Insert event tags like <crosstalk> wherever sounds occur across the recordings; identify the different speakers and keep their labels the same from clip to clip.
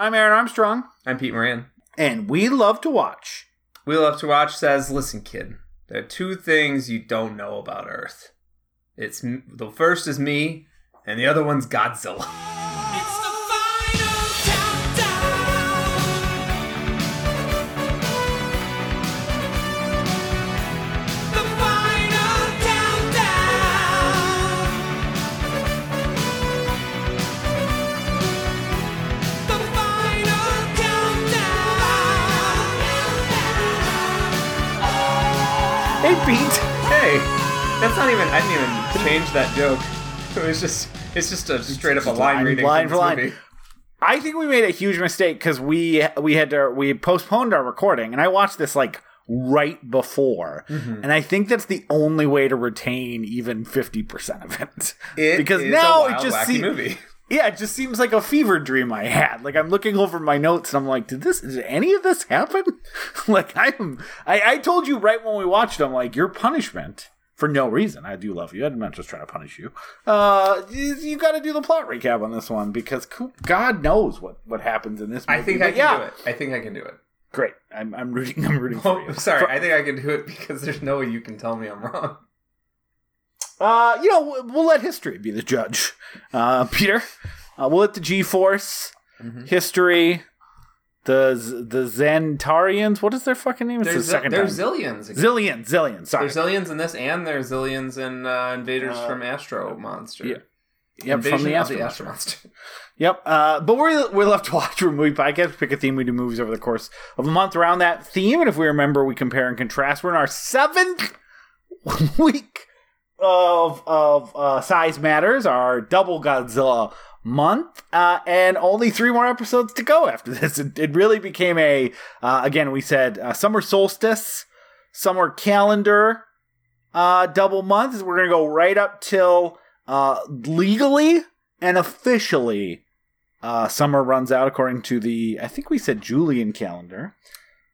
Speaker 1: I'm Aaron Armstrong,
Speaker 2: I'm Pete Moran.
Speaker 1: and we love to watch.
Speaker 2: We Love to Watch says, listen, kid, there are two things you don't know about Earth. It's the first is me, and the other one's Godzilla. <laughs> that's not even. I didn't even change that joke. <laughs> It was just. It's just a straight up a line,
Speaker 1: line-
Speaker 2: reading.
Speaker 1: line
Speaker 2: from
Speaker 1: for line.
Speaker 2: movie.
Speaker 1: I think we made a huge mistake because we we had to we postponed our recording, and I watched this like right before,
Speaker 2: Mm-hmm.
Speaker 1: and I think that's the only way to retain even fifty percent of it. <laughs>
Speaker 2: It
Speaker 1: because now
Speaker 2: wild,
Speaker 1: it just seems
Speaker 2: movie. <laughs>
Speaker 1: yeah, it just seems like a fever dream I had. Like I'm looking over my notes and I'm like, did this did any of this happen? like I'm I, I told you right when we watched them, like your punishment for no reason. I do love you. I'm not just trying to punish you. Uh, you, you got to do the plot recap on this one because God knows what what happens in this. Movie.
Speaker 2: I think I can
Speaker 1: yeah,
Speaker 2: do it. I think I can do it.
Speaker 1: Great. I'm I'm rooting. <laughs> I'm rooting for
Speaker 2: Oh,
Speaker 1: you.
Speaker 2: sorry. I think I can do it because there's no way you can tell me I'm wrong.
Speaker 1: Uh, you know, we'll- we'll let history be the judge. Uh, Peter, uh, we'll let the G Force,
Speaker 2: Mm-hmm.
Speaker 1: history, the the Zentarians. What is their fucking name? It's
Speaker 2: There's,
Speaker 1: the second
Speaker 2: there's
Speaker 1: time.
Speaker 2: Xiliens.
Speaker 1: Xiliens. Xilien. Sorry.
Speaker 2: There's Xiliens in this, and there's Xiliens in uh, Invaders
Speaker 1: Uh,
Speaker 2: from Astro Monster.
Speaker 1: yeah. yep, from the Astro
Speaker 2: the
Speaker 1: Monster.
Speaker 2: Astro Monster. <laughs>
Speaker 1: Yep. Uh, but we're we're left to watch a movie podcast. Pick a theme. We do movies over the course of a month around that theme, and if we remember, we compare and contrast. We're in our seventh <laughs> week of of uh, size matters. Our double Godzilla month, uh, and only three more episodes to go after this. It, it really became a uh, again. We said uh, summer solstice, summer calendar, uh, double month. We're gonna go right up till uh, legally and officially uh, summer runs out according to the I think we said Julian calendar.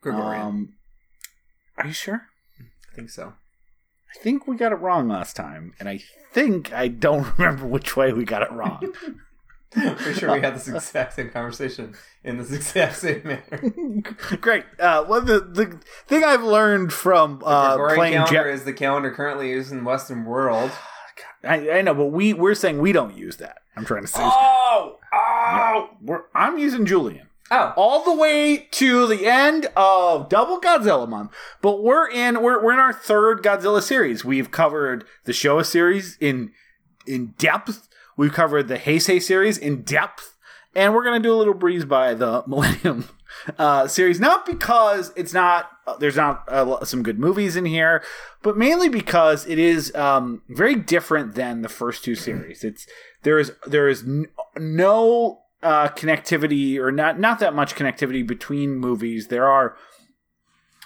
Speaker 2: Gregorian.
Speaker 1: Um, are you sure?
Speaker 2: I think so.
Speaker 1: I think we got it wrong last time, and I think I don't <laughs> remember which way we got it wrong. <laughs> <laughs>
Speaker 2: Pretty sure we had this <laughs> exact same conversation in this <laughs> exact same manner.
Speaker 1: Great. Uh, well, the the thing I've learned from uh,
Speaker 2: Gregorian
Speaker 1: playing
Speaker 2: calendar is the calendar currently used in the Western world. <sighs>
Speaker 1: I, I know, but we we're saying we don't use that. I'm trying to say.
Speaker 2: Oh! Oh!
Speaker 1: We're, I'm using Julian.
Speaker 2: Oh!
Speaker 1: all the way to the end of Double Godzilla month. But we're in we're we're in our third Godzilla series. We've covered the Showa series in in depth. We've covered the Heisei series in depth, and we're gonna do a little breeze by the <laughs> Millennium uh, series. Not because it's not uh, there's not uh, some good movies in here, but mainly because it is um, very different than the first two series. It's there is there is n- no uh, connectivity or not not that much connectivity between movies. There are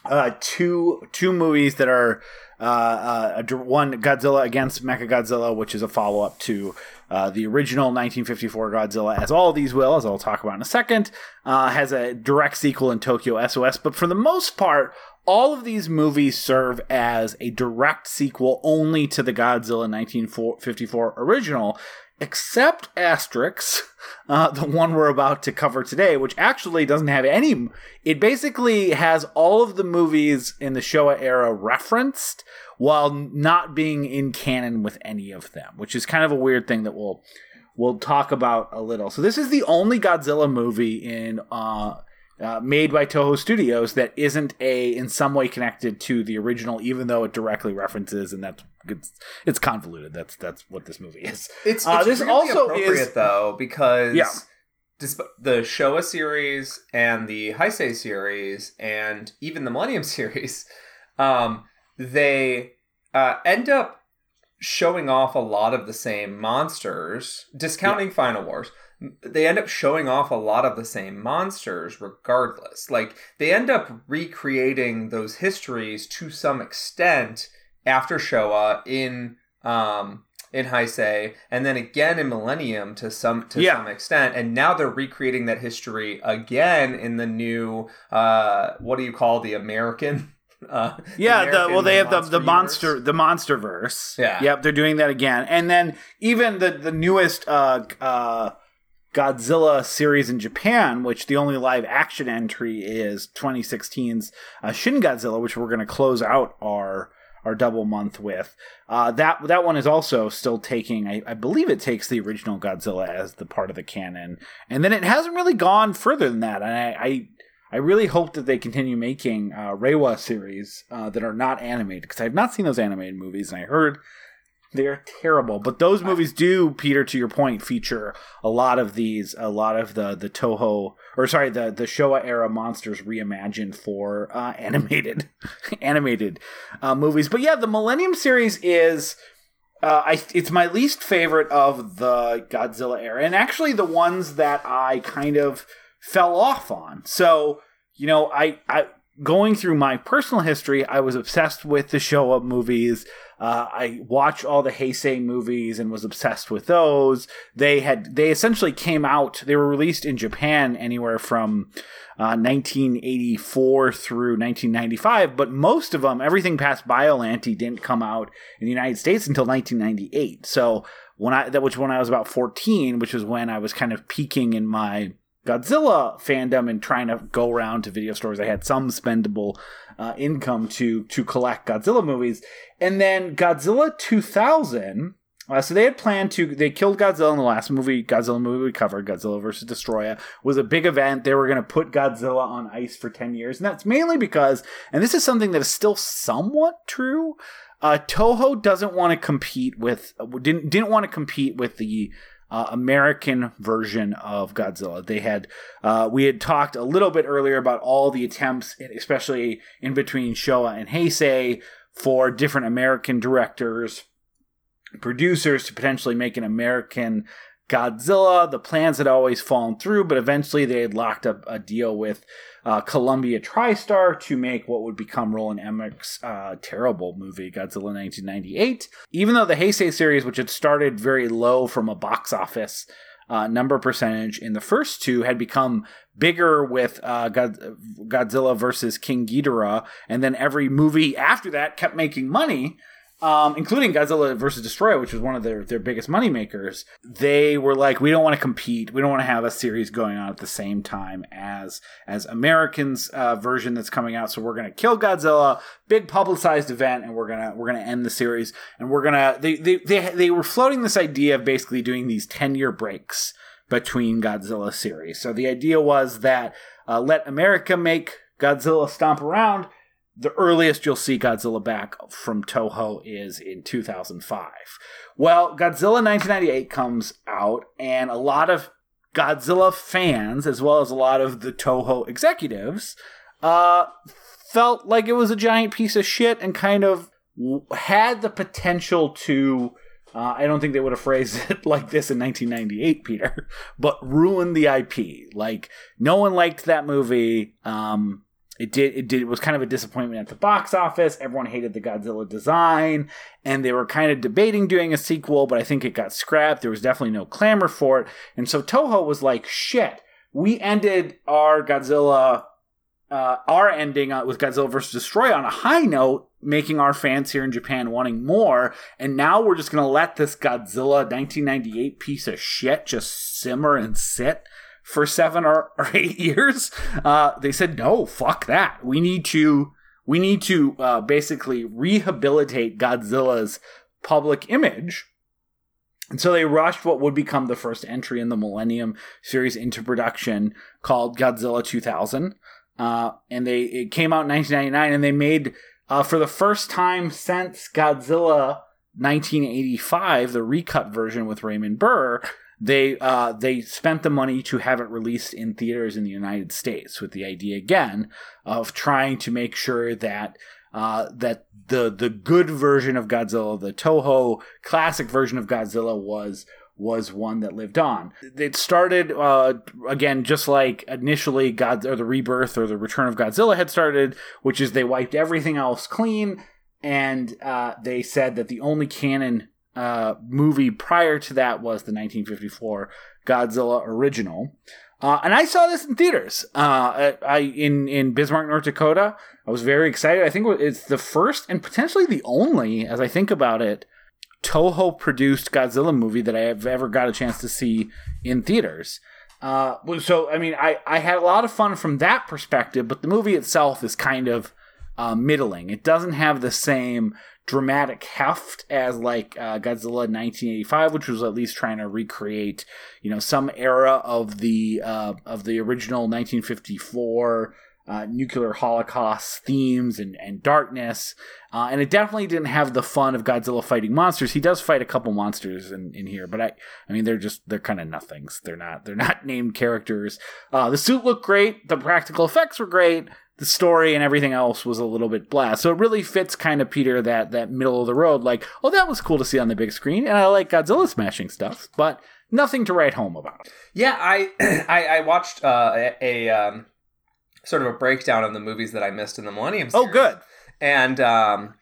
Speaker 1: uh, two two movies that are uh, uh, one Godzilla against Mechagodzilla, which is a follow up to uh, the original 1954 Godzilla, as all these will, as I'll talk about in a second, uh, has a direct sequel in Tokyo SOS. But for the most part, all of these movies serve as a direct sequel only to the Godzilla 1954 original, except Asterix, <laughs> uh, the one we're about to cover today, which actually doesn't have any. It basically has all of the movies in the Showa era referenced while not being in canon with any of them, which is kind of a weird thing that we'll we'll talk about a little. So this is the only Godzilla movie in uh, uh, made by Toho Studios that isn't a in some way connected to the original, even though it directly references, and that's it's, it's convoluted. That's that's what this movie is.
Speaker 2: It's,
Speaker 1: Uh,
Speaker 2: it's
Speaker 1: this
Speaker 2: really
Speaker 1: also
Speaker 2: appropriate
Speaker 1: is-
Speaker 2: though because
Speaker 1: Yeah.
Speaker 2: the Showa series and the Heisei series and even the Millennium <laughs> series, um, they uh, end up showing off a lot of the same monsters, discounting Final Wars. They end up showing off a lot of the same monsters regardless. Like, they end up recreating those histories to some extent after Showa in um, in Heisei, and then again in Millennium to some to
Speaker 1: Yeah.
Speaker 2: some extent, and now they're recreating that history again in the new uh, what do you call the American? <laughs> Uh,
Speaker 1: Yeah, the, well, they have the the
Speaker 2: monster
Speaker 1: monster the monster verse.
Speaker 2: Yeah.
Speaker 1: Yep, they're doing that again, and then even the the newest uh uh Godzilla series in Japan, which the only live action entry is 2016's uh, Shin Godzilla, which we're going to close out our our double month with. Uh, that that one is also still taking, I, I believe it takes the original Godzilla as the part of the canon, and then it hasn't really gone further than that. And I I, I really hope that they continue making uh, Reiwa series uh, that are not animated because I've not seen those animated movies, and I heard they're terrible. But those movies do, Peter, to your point, feature a lot of these, a lot of the the Toho or sorry, the the Showa era monsters reimagined for uh, <laughs> animated animated uh, movies. But yeah, the Millennium series is. Uh, I, it's my least favorite of the Godzilla era, and actually the ones that I kind of fell off on. So, you know, I, I going through my personal history, I was obsessed with the Showa movies. Uh, I watched all the Heisei movies and was obsessed with those. They had they essentially came out. They were released in Japan anywhere from uh, 1984 through 1995, but most of them, everything past Biollante, didn't come out in the United States until 1998. So when I that was when I was about 14, which was when I was kind of peaking in my Godzilla fandom and trying to go around to video stores. I had some spendable uh, income to to collect Godzilla movies, and then Godzilla 2000. Uh, so they had planned to. They killed Godzilla in the last movie. Godzilla movie we covered, Godzilla versus Destoroyah, was a big event. They were going to put Godzilla on ice for ten years, and that's mainly because, and this is something that is still somewhat true. Uh, Toho doesn't want to compete with didn't didn't want to compete with the uh, American version of Godzilla. They had uh, we had talked a little bit earlier about all the attempts, especially in between Showa and Heisei, for different American directors, producers to potentially make an American Godzilla. The plans had always fallen through, but eventually they had locked up a deal with uh, Columbia TriStar to make what would become Roland Emmerich's uh, terrible movie, Godzilla 1998. Even though the Heisei series, which had started very low from a box office uh, number percentage in the first two, had become bigger with uh, God- Godzilla versus King Ghidorah, and then every movie after that kept making money um, including Godzilla versus Destoroyah, which was one of their, their biggest moneymakers, they were like, we don't want to compete. We don't want to have a series going on at the same time as as Americans' uh, version that's coming out. So we're gonna kill Godzilla, big publicized event, and we're gonna we're gonna end the series. And we're gonna they they they, they were floating this idea of basically doing these ten year breaks between Godzilla series. So the idea was that uh, let America make Godzilla stomp around the earliest you'll see Godzilla back from Toho is in 2005. Well, Godzilla 1998 comes out, and a lot of Godzilla fans, as well as a lot of the Toho executives, uh, felt like it was a giant piece of shit and kind of had the potential to. Uh, I don't think they would have phrased <laughs> it like this in 1998, Peter, but ruin the IP. Like, no one liked that movie. Um, it did it did it was kind of a disappointment at the box office. Everyone hated the Godzilla design, and they were kind of debating doing a sequel, but I think it got scrapped. There was definitely no clamor for it. And so Toho was like, shit, we ended our Godzilla uh, our ending with Godzilla vs. Destoroyah a high note, making our fans here in Japan wanting more. And now we're just going to let this Godzilla 1998 piece of shit just simmer and sit for seven or, <laughs> or eight years. Uh, they said, no, fuck that. We need to, we need to uh, basically rehabilitate Godzilla's public image. And so they rushed what would become the first entry in the Millennium series into production called Godzilla 2000. Uh, and they it came out in 1999 and they made uh, for the first time since Godzilla 1985 the recut version with Raymond Burr they uh, they spent the money to have it released in theaters in the United States with the idea again of trying to make sure that uh, that the the good version of Godzilla, the Toho classic version of Godzilla, was was one that lived on. It started uh, again just like initially God or the Rebirth or the Return of Godzilla had started, which is they wiped everything else clean, and uh, they said that the only canon uh, movie prior to that was the 1954 Godzilla original. Uh, and I saw this in theaters. Uh, I in in Bismarck, North Dakota. I was very excited. I think it's the first and potentially the only, as I think about it, Toho produced Godzilla movie that I have ever got a chance to see in theaters. Uh, so I mean, I I had a lot of fun from that perspective, but the movie itself is kind of uh, middling. It doesn't have the same dramatic heft as like uh, Godzilla 1985, which was at least trying to recreate, you know, some era of the uh, of the original 1954 uh, nuclear holocaust themes and, and darkness. Uh, and it definitely didn't have the fun of Godzilla fighting monsters. He does fight a couple monsters in, in here, but I I mean they're just they're kind of nothings. They're not they're not <laughs> named characters. Uh, the suit looked great. The practical effects were great. The story and everything else was a little bit blah. So it really fits kind of Peter that that middle of the road. Like, oh, that was cool to see on the big screen, and I like Godzilla smashing stuff, but nothing to write home about.
Speaker 2: Yeah, I <clears throat> I, I watched uh, a, a um, sort of a breakdown of the movies that I missed in the Millennium.
Speaker 1: Oh, good.
Speaker 2: and um,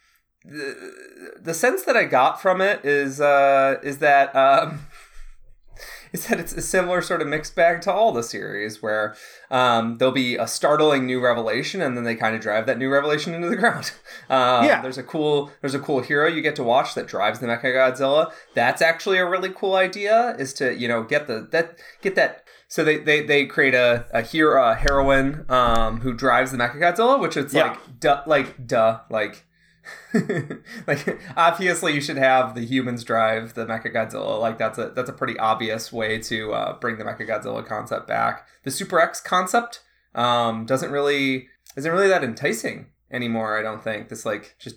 Speaker 2: the, the sense that I got from it is uh, is that um, is that it's a similar sort of mixed bag to all the series, where um, there'll be a startling new revelation, and then they kind of drive that new revelation into the <laughs> ground. Um,
Speaker 1: Yeah.
Speaker 2: there's a cool there's a cool hero you get to watch that drives the Mecha Godzilla. That's actually a really cool idea. Is to you know get the that get that. So they, they, they create a, a hero a heroine um, who drives the Mecha Godzilla, which it's
Speaker 1: Yeah.
Speaker 2: like duh like duh like <laughs> like obviously you should have the humans drive the Mechagodzilla. Like that's a that's a pretty obvious way to uh, bring the Mechagodzilla concept back. The Super X concept um, doesn't really isn't really that enticing anymore. I don't think this like just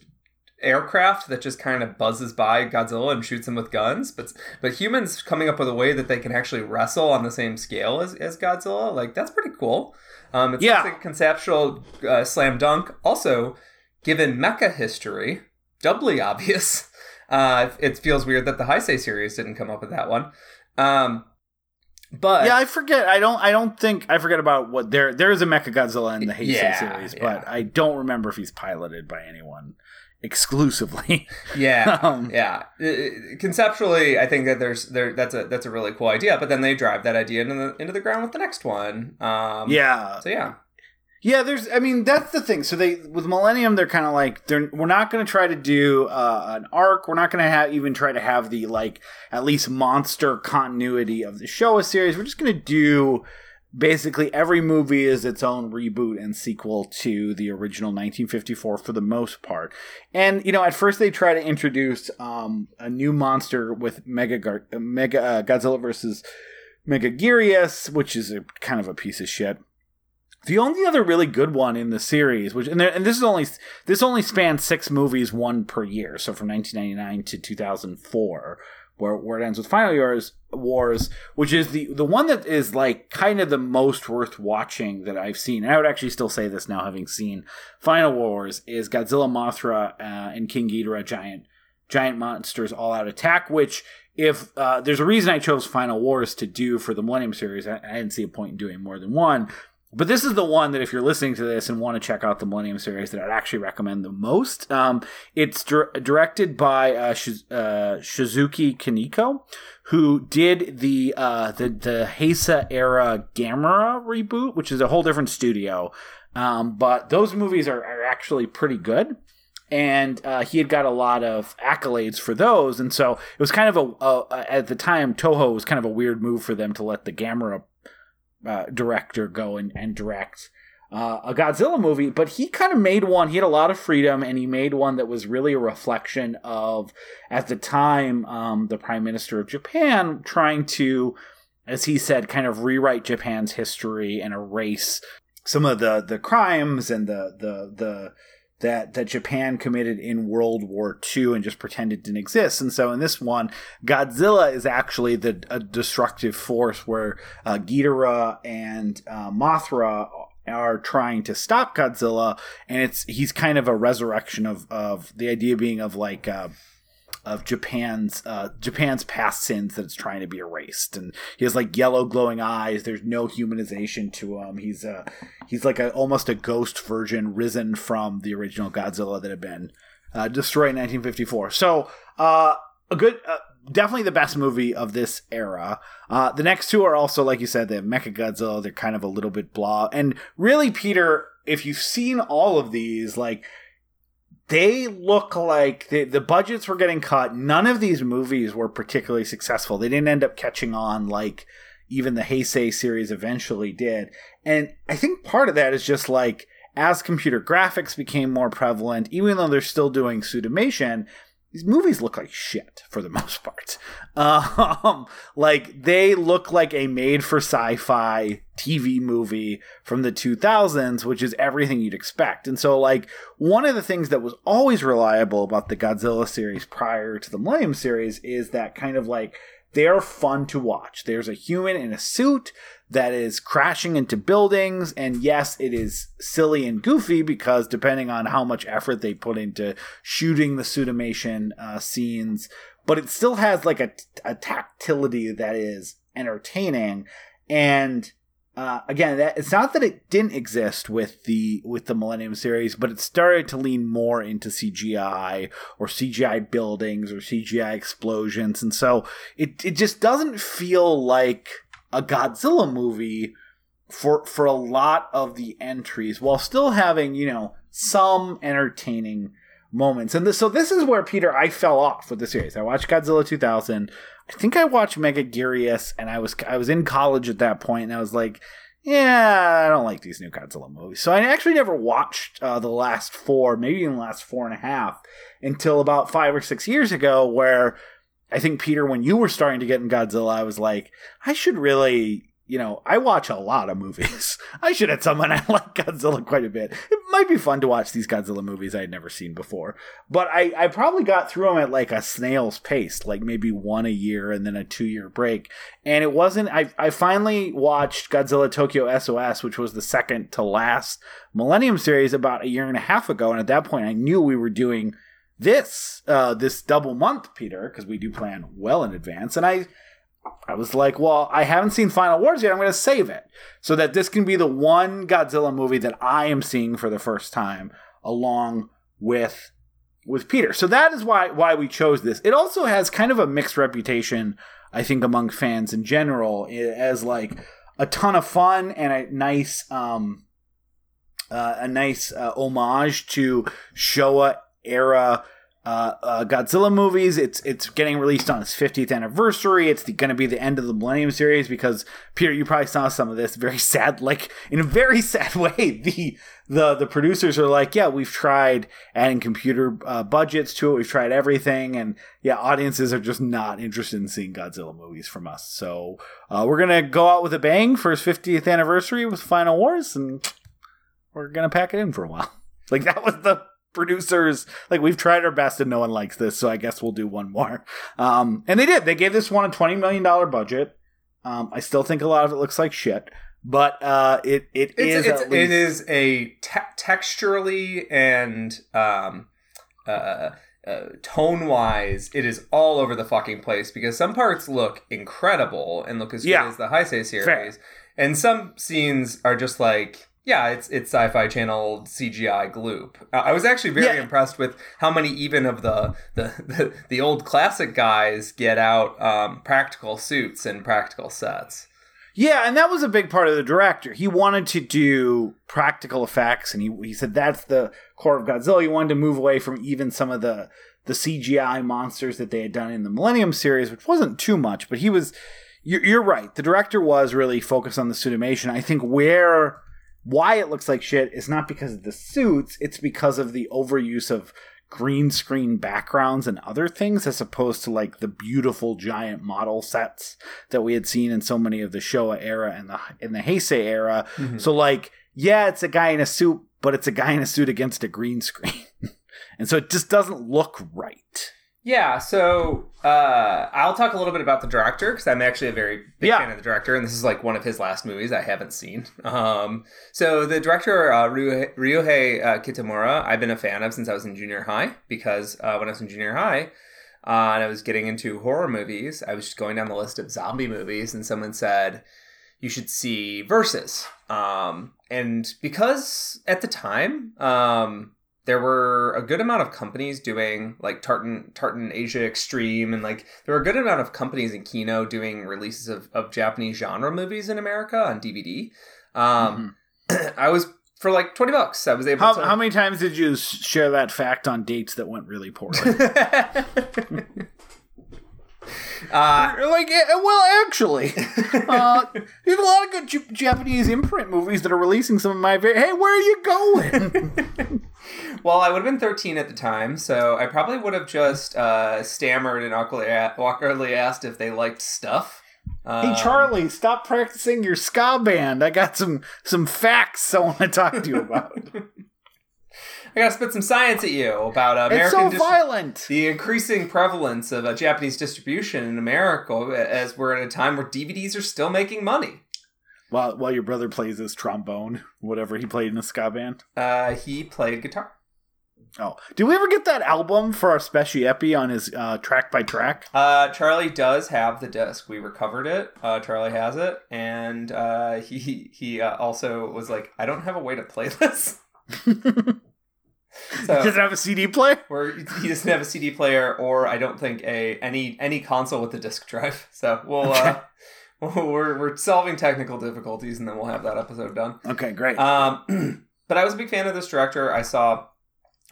Speaker 2: aircraft that just kind of buzzes by Godzilla and shoots him with guns. But but humans coming up with a way that they can actually wrestle on the same scale as, as Godzilla, like that's pretty cool. Um, it's
Speaker 1: Yeah.
Speaker 2: like a conceptual uh, slam dunk. Also, given mecha history, doubly obvious. <laughs> Uh, it feels weird that the Heisei series didn't come up with that one. Um, but
Speaker 1: yeah, I forget. I don't. I don't think I forget about what there. There is a Mecha Godzilla in the Heisei
Speaker 2: Yeah,
Speaker 1: series,
Speaker 2: yeah.
Speaker 1: but I don't remember if he's piloted by anyone exclusively. <laughs>
Speaker 2: yeah,
Speaker 1: Um,
Speaker 2: yeah. Uh, uh, Conceptually, I think that there's there that's a that's a really cool idea. But then they drive that idea into the into the ground with the next one. Um,
Speaker 1: yeah,
Speaker 2: So yeah,
Speaker 1: yeah. There's. I mean, that's the thing. So they with Millennium, they're kind of like they're. We're not going to try to do uh, an arc. We're not going to have even try to have the like at least monster continuity of the Showa series. We're just going to do. Basically, every movie is its own reboot and sequel to the original 1954 for the most part. And you know, at first they try to introduce um, a new monster with Mega Gar- Mega uh, Godzilla versus Megaguirus, which is a kind of a piece of shit. The only other really good one in the series, which and, there, and this is only this only spans six movies, one per year, so from 1999 to 2004, where where it ends with Final Wars, which is the the one that is like kind of the most worth watching that I've seen. And I would actually still say this now, having seen Final Wars, is Godzilla, Mothra, uh, and King Ghidorah, giant giant monsters all out attack. Which, if uh, there's a reason I chose Final Wars to do for the Millennium series, I, I didn't see a point in doing more than one. But this is the one that if you're listening to this and want to check out the Millennium series, that I'd actually recommend the most. Um, it's dir- directed by uh, uh, Shusuke Kaneko, who did the uh, the the Heisei era Gamera reboot, which is a whole different studio. Um, but those movies are, are actually pretty good and uh, he had got a lot of accolades for those, and so it was kind of a, a at the time Toho was kind of a weird move for them to let the Gamera uh, director go and, and direct uh, a Godzilla movie, but he kind of made one. He had a lot of freedom, and he made one that was really a reflection of, at the time, um, the Prime Minister of Japan trying to, as he said, kind of rewrite Japan's history and erase some of the the crimes and the the the that that Japan committed in World War II and just pretended didn't exist. And so in this one, Godzilla is actually the a destructive force where uh, Ghidorah and uh, Mothra are trying to stop Godzilla, and it's he's kind of a resurrection of of the idea being of like. Uh, of Japan's uh, Japan's past sins that it's trying to be erased, and he has like yellow glowing eyes. There's no humanization to him. He's uh he's like a almost a ghost version risen from the original Godzilla that had been uh, destroyed in 1954. So uh, a good. Uh, Definitely the best movie of this era. Uh, the next two are also, like you said, they have Mecha Godzilla. They're kind of a little bit blah. And really, Peter, if you've seen all of these, like they look like the, the budgets were getting cut. None of these movies were particularly successful. They didn't end up catching on like even the Heisei series eventually did. And I think part of that is just like as computer graphics became more prevalent, even though they're still doing suitmation, these movies look like shit for the <laughs> most part. Um, like they look like a made for sci-fi TV movie from the 2000s, which is everything you'd expect. And so like one of the things that was always reliable about the Godzilla series prior to the Millennium series is that kind of like they're fun to watch. There's a human in a suit that is crashing into buildings. And yes, it is silly and goofy because depending on how much effort they put into shooting the suitmation uh, scenes, but it still has like a, a tactility that is entertaining. And uh, again, that, it's not that it didn't exist with the with the Millennium series, but it started to lean more into CGI or CGI buildings or CGI explosions, and so it it just doesn't feel like a Godzilla movie for for a lot of the entries, while still having you know some entertaining moments. And this, so this is where Peter I fell off with the series. I watched Godzilla 2000. I think I watched Megaguirus, and I was I was in college at that point, and I was like, yeah, I don't like these new Godzilla movies. So I actually never watched uh, the last four, maybe even the last four and a half, until about five or six years ago, where I think Peter, when you were starting to get in Godzilla, I was like, I should really. You know, I watch a lot of movies. <laughs> I should at someone <laughs> I like Godzilla quite a bit. It might be fun to watch these Godzilla movies I had never seen before. But I, I probably got through them at like a snail's pace, like maybe one a year and then a two year break. And it wasn't, I, I finally watched Godzilla Tokyo SOS, which was the second to last Millennium series about a year and a half ago. And at that point, I knew we were doing this, uh, this double month, Peter, because we do plan well in advance. And I, I was like, well, I haven't seen Final Wars yet. I'm going to save it so that this can be the one Godzilla movie that I am seeing for the first time along with with Peter. So that is why why we chose this. It also has kind of a mixed reputation, I think, among fans in general, as like a ton of fun and a nice um uh, a nice uh, homage to Showa era uh, uh, Godzilla movies. It's it's getting released on its 50th anniversary. It's going to be the end of the Millennium series because Peter, you probably saw some of this. Very <laughs> sad, like in a very <laughs> sad way. The the the producers are like, yeah, we've tried adding computer uh, budgets to it. We've tried everything, and yeah, audiences are just not interested in seeing Godzilla movies from us. So uh, we're gonna go out with a bang for his 50th anniversary with Final Wars, and we're gonna pack it in for a while. <laughs> Like that was the producers like we've tried our best and no one likes this so i guess we'll do one more um and they did they gave this one a 20 million dollar budget um i still think a lot of it looks like shit but uh it it is
Speaker 2: It's, it's,
Speaker 1: at least-
Speaker 2: it is a te- texturally and um, uh, uh, tone wise, it is all over the fucking place because some parts look incredible and look as good
Speaker 1: Yeah.
Speaker 2: as the Heisei series,
Speaker 1: Fair.
Speaker 2: and some scenes are just like. Yeah, it's it's Sci-Fi Channel CGI gloop. Uh, I was actually very
Speaker 1: Yeah.
Speaker 2: impressed with how many even of the the, <laughs> the, the old classic guys get out um, practical suits and practical sets.
Speaker 1: Yeah, and that was a big part of the director. He wanted to do practical effects, and he, he said that's the core of Godzilla. He wanted to move away from even some of the the CGI monsters that they had done in the Millennium series, which wasn't too much. But he was, you're, you're right. The director was really focused on the suitmation. I think where why it looks like shit is not because of the suits; it's because of the overuse of green screen backgrounds and other things as opposed to like the beautiful giant model sets that we had seen in so many of the Showa era and the in the Heisei era. Mm-hmm. So like, yeah, it's a guy in a suit, but it's a guy in a suit against a green screen. <laughs> and so it just doesn't look right.
Speaker 2: Yeah, so uh, I'll talk a little bit about the director because I'm actually a very big
Speaker 1: Yeah.
Speaker 2: fan of the director, and this is like one of his last movies I haven't seen. Um, so the director uh, Ryu- Ryuhei uh, Kitamura, I've been a fan of since I was in junior high because uh, when I was in junior high uh, and I was getting into horror movies, I was just going down the list of zombie movies, and someone said you should see Versus. Um, and because at the time, um, there were a good amount of companies doing like Tartan Tartan Asia Extreme and like there were a good amount of companies in Kino doing releases of, of Japanese genre movies in America on DVD. Um, <clears throat> I was for like twenty bucks. I was able
Speaker 1: How,
Speaker 2: to.
Speaker 1: how many times did you share that fact on dates that went really poorly? <laughs>
Speaker 2: uh, <laughs>
Speaker 1: like, well, actually, <laughs> uh, there's a lot of good J- Japanese imprint movies that are releasing some of my. Hey, where are you going? <laughs>
Speaker 2: well, I would have been thirteen at the time, so I probably would have just uh, stammered and awkwardly, asked if they liked stuff.
Speaker 1: hey,
Speaker 2: Um,
Speaker 1: Charlie, stop practicing your ska band. I got some some facts I want to talk to you about.
Speaker 2: I gotta spit some science at you about uh,
Speaker 1: it's
Speaker 2: American
Speaker 1: so
Speaker 2: dis-
Speaker 1: violent.
Speaker 2: the increasing prevalence of uh, Japanese distribution in America as we're at a time where DVDs are still making money.
Speaker 1: While while your brother plays his trombone, whatever he played in the ska band.
Speaker 2: Uh, he played guitar.
Speaker 1: Oh, did we ever get that album for our special epi on his uh, track by track?
Speaker 2: Uh, Charlie does have the disc. We recovered it. Uh, Charlie has it, and uh, he he uh, also was like, "I don't have a way to play this." <laughs>
Speaker 1: Does
Speaker 2: so
Speaker 1: it have a CD player?
Speaker 2: where he doesn't have a CD player, or I don't think a any any console with a disc drive. So we'll uh, <laughs> we're we're solving technical difficulties, and then we'll have that episode done.
Speaker 1: Okay, great.
Speaker 2: Um, <clears throat> but I was a big fan of this director. I saw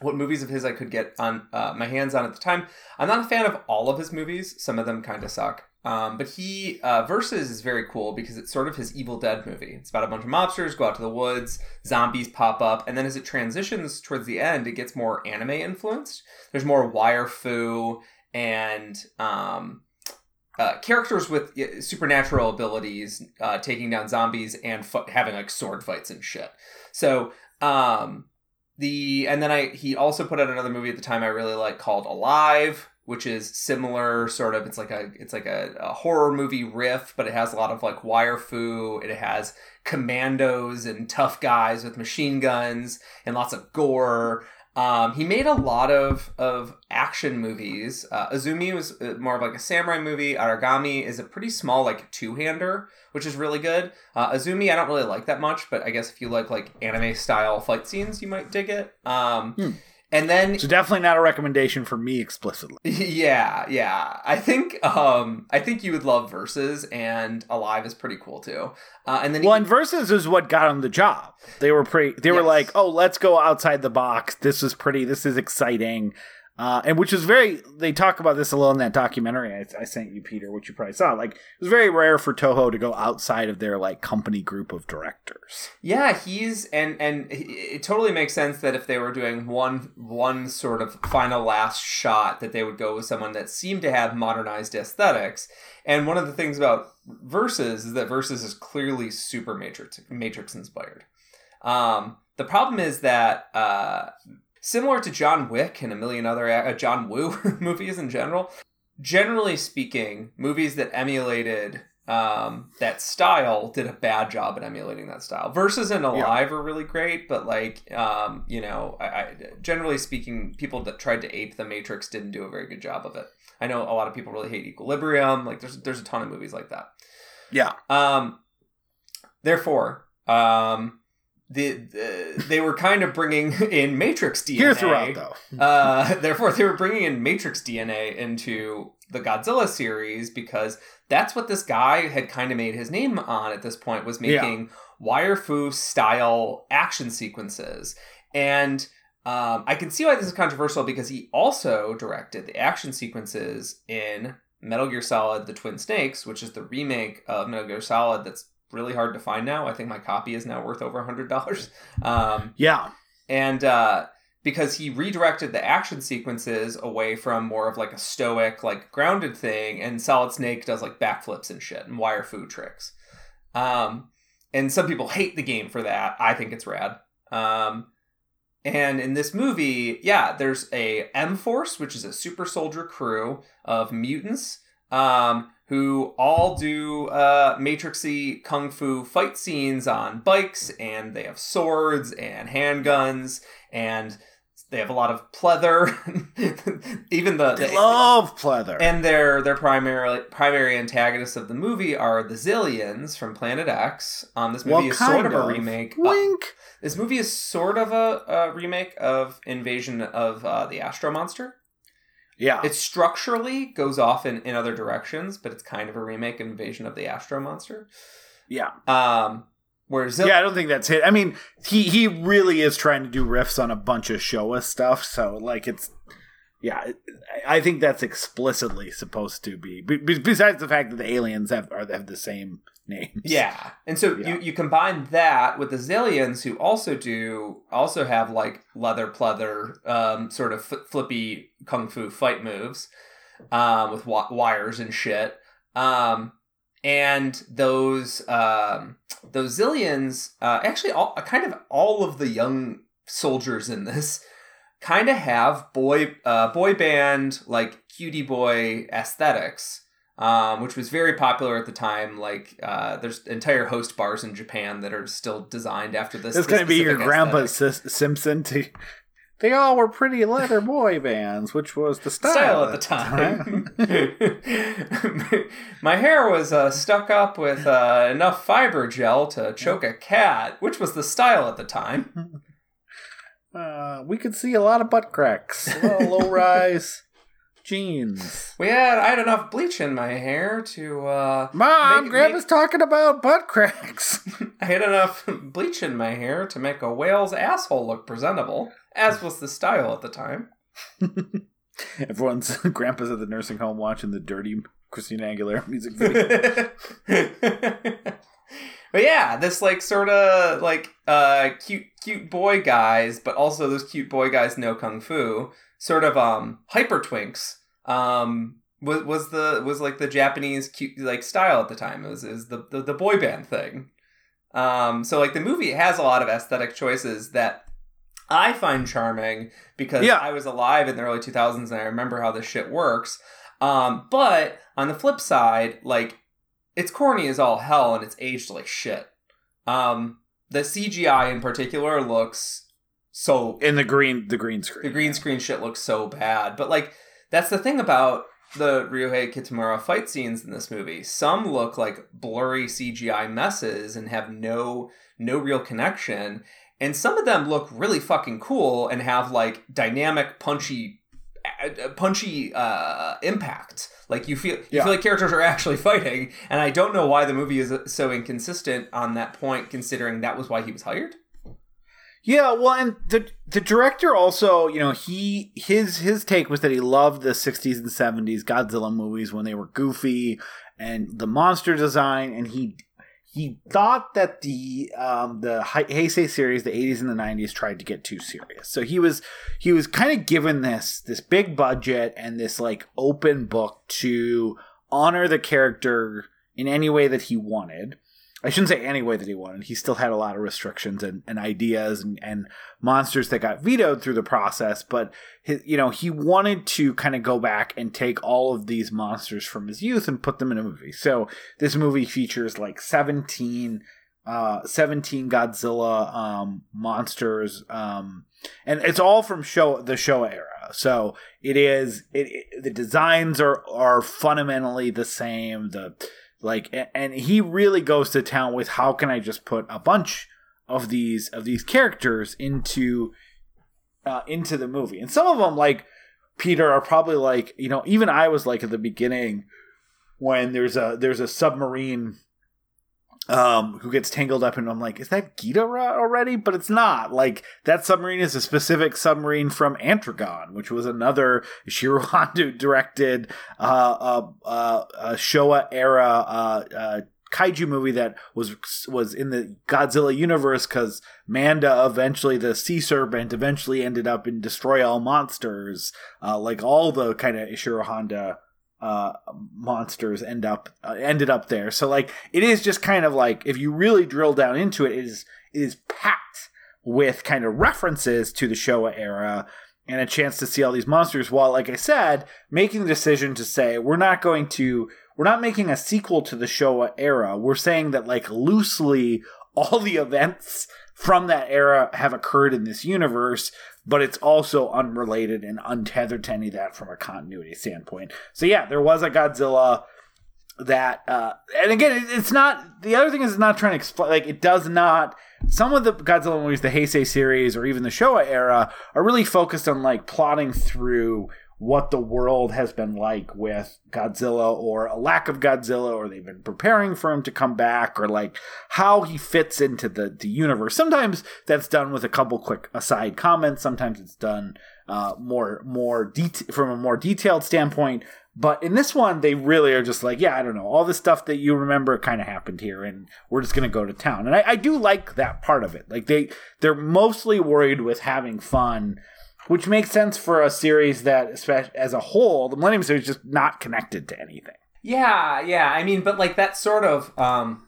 Speaker 2: what movies of his I could get on uh, my hands on at the time. I'm not a fan of all of his movies. Some of them kind of suck. Um, but he uh, versus is very cool because it's sort of his Evil Dead movie. It's about a bunch of mobsters go out to the woods, zombies pop up, and then as it transitions towards the end, it gets more anime influenced. There's more wire fu and um, uh, characters with supernatural abilities uh, taking down zombies and fu- having like sword fights and shit. So um, the and then I he also put out another movie at the time I really like called Alive, which is similar sort of. It's like a it's like a, a horror movie riff, but it has a lot of like wire fu. It has commandos and tough guys with machine guns and lots of gore. Um, he made a lot of of action movies. Uh, Azumi was uh, more of like a samurai movie. Aragami is a pretty small like two hander, which is really good. Uh, Azumi I don't really like that much, but I guess if you like like anime style fight scenes, you might dig it. Um,
Speaker 1: Hmm.
Speaker 2: And then
Speaker 1: so definitely not a recommendation for me explicitly. <laughs>
Speaker 2: yeah, yeah. I think um I think you would love Versus and Alive is pretty cool too. Uh, and then he-
Speaker 1: Well, and Versus is what got him the job. They were pretty. They were like, "Oh, let's go outside the box. This is pretty. This is exciting." Uh, and which is very. They talk about this a little in that documentary I, I sent you, Peter, which you probably saw. Like, it was very rare for Toho to go outside of their like company group of directors.
Speaker 2: yeah, he's and and it totally makes sense that if they were doing one one sort of final last shot that they would go with someone that seemed to have modernized aesthetics. And one of the things about Versus is that Versus is clearly super Matrix Matrix inspired. Um, the problem is that uh, similar to John Wick and a million other uh, John Woo <laughs> movies in general, generally speaking, movies that emulated um, that style did a bad job at emulating that style. Versus and Alive are really great, but like um, you know, I, I, generally speaking, people that tried to ape the Matrix didn't do a very good job of it. I know a lot of people really hate Equilibrium. Like there's there's a ton of movies like that.
Speaker 1: Yeah.
Speaker 2: Um, therefore, um, the, the they were kind of bringing <laughs> in Matrix DNA.
Speaker 1: Here throughout though.
Speaker 2: Uh, <laughs> therefore, they were bringing in Matrix DNA into the Godzilla series because that's what this guy had kind of made his name on at this point was making wire fu style action sequences and um, I can see why this is controversial because he also directed the action sequences in Metal Gear Solid: The Twin Snakes, which is the remake of Metal Gear Solid that's really hard to find now. I think my copy is now worth over a hundred dollars. Um,
Speaker 1: Yeah.
Speaker 2: and uh, because he redirected the action sequences away from more of like a stoic, like grounded thing, and Solid Snake does like backflips and shit and wire fu tricks. Um, and some people hate the game for that. I think it's rad. Um, and in this movie, yeah, there's a M Force, which is a super soldier crew of mutants um, who all do uh, matrixy kung fu fight scenes on bikes, and they have swords and handguns, and they have a lot of pleather. <laughs> Even the, the
Speaker 1: Love pleather.
Speaker 2: and their their primary primary antagonists of the movie are the Xiliens from Planet X. Um, this movie is sort
Speaker 1: kind
Speaker 2: of a
Speaker 1: of?
Speaker 2: remake. uh,
Speaker 1: Wink.
Speaker 2: this movie is sort of a, a remake of Invasion of uh, the Astro Monster.
Speaker 1: Yeah.
Speaker 2: It structurally goes off in, in other directions, but it's kind of a remake of Invasion of the Astro Monster.
Speaker 1: yeah.
Speaker 2: Um, Where Zill-
Speaker 1: Yeah, I don't think that's it. I mean, he he really is trying to do riffs on a bunch of Showa stuff. So like, it's yeah, I- think that's explicitly supposed to be. be- be- Besides the fact that the aliens have are have the same names.
Speaker 2: Yeah, and so
Speaker 1: Yeah.
Speaker 2: you you combine that with the Xiliens, who also do also have like leather pleather, um, sort of f- flippy kung fu fight moves, um, with wi- wires and shit. Um, and those um, those Xiliens, uh, actually, all kind of all of the young soldiers in this kind of have boy uh, boy band like cutie boy aesthetics um, which was very popular at the time. Like, uh, there's entire host bars in Japan that are still designed after this.
Speaker 1: It's going to be your grandpa. Sis- Simpson. To, they all were pretty leather boy bands, which was the style,
Speaker 2: style at the time. <laughs> My hair was uh, stuck up with uh, enough fiber gel to choke a cat, which was the style at the time. <laughs>
Speaker 1: uh, we could see a lot of butt cracks, a lot of <laughs> low rise jeans.
Speaker 2: We had I had enough bleach in my hair to uh,
Speaker 1: Mom,
Speaker 2: Make-
Speaker 1: Grandpa's talking about butt cracks. <laughs>
Speaker 2: I had enough <laughs> bleach in my hair to make a whale's asshole look presentable, as was the style at the time.
Speaker 1: Everyone's grandpa's at the nursing home watching the dirty Christina Aguilera music video.
Speaker 2: But yeah, this like sort of like uh cute cute boy guys, but also those cute boy guys know kung fu. Sort of um hyper twinks. Um was was the was like the Japanese cute like style at the time. It was is the, the the boy band thing. Um so like the movie has a lot of aesthetic choices that I find charming because
Speaker 1: Yeah.
Speaker 2: I was alive in the early 2000s and I remember how this shit works. Um, but on the flip side, like it's corny as all hell and it's aged like shit. Um, the CGI in particular looks so
Speaker 1: In the green, the green screen.
Speaker 2: the green screen shit looks so bad. But like that's the thing about the Ryuhei Kitamura fight scenes in this movie. Some look like blurry CGI messes and have no no real connection. And some of them look really fucking cool and have like dynamic, punchy, uh, punchy uh, impact. Like you feel, you
Speaker 1: Yeah.
Speaker 2: feel like characters are actually <laughs> fighting. And I don't know why the movie is so inconsistent on that point, considering that was why he was hired.
Speaker 1: Yeah, well, and the the director also, you know, he his his take was that he loved the '60s and '70s Godzilla movies when they were goofy and the monster design, and he he thought that the um, the He- Heisei series, the '80s and the '90s, tried to get too serious. So he was he was kind of given this this big budget and this like open book to honor the character in any way that he wanted. I shouldn't say any way that he wanted. He still had a lot of restrictions and, and ideas and, and monsters that got vetoed through the process. But his, you know, he wanted to kind of go back and take all of these monsters from his youth and put them in a movie. So this movie features like seventeen, uh, seventeen Godzilla um, monsters, um, and it's all from show the Showa era. So it is it, it the designs are are fundamentally the same. The like and he really goes to town with how can i just put a bunch of these of these characters into uh, into the movie? And some of them like peter are probably like you know even i was like at the beginning when there's a there's a submarine um who gets tangled up and i'm like is that Ghidorah already? But it's not. Like that submarine is a specific submarine from Atragon which was another <laughs> shiro Honda directed uh, uh, uh, uh, Showa era uh, uh, kaiju movie that was was in the Godzilla universe because Manda eventually the sea serpent eventually ended up in Destroy All Monsters uh, like all the kind of Ishiro Honda uh, monsters end up uh, ended up there. So like it is just kind of like if you really drill down into it, it is it is packed with kind of references to the Showa era and a chance to see all these monsters while like i said making the decision to say we're not going to we're not making a sequel to the showa era. We're saying that like loosely all the events from that era have occurred in this universe but it's also unrelated and untethered to any of that from a continuity standpoint. So yeah there was a godzilla that uh and again it's not the other thing is it's not trying to explain like it does not some of the Godzilla movies, the Heisei series or even the Showa era, are really focused on like plotting through what the world has been like with Godzilla or a lack of Godzilla or they've been preparing for him to come back or like how he fits into the, the universe. Sometimes that's done with a couple quick aside comments. Sometimes it's done uh, more more det- from a more detailed standpoint. But in this one, they really are just like, yeah, I don't know, all the stuff that you remember kind of happened here, and we're just gonna go to town. And I, I do like that part of it. Like they they're mostly worried with having fun, which makes sense for a series that, as a whole, the Millennium series is just not connected to anything.
Speaker 2: Yeah, yeah. I mean, but like that sort of um,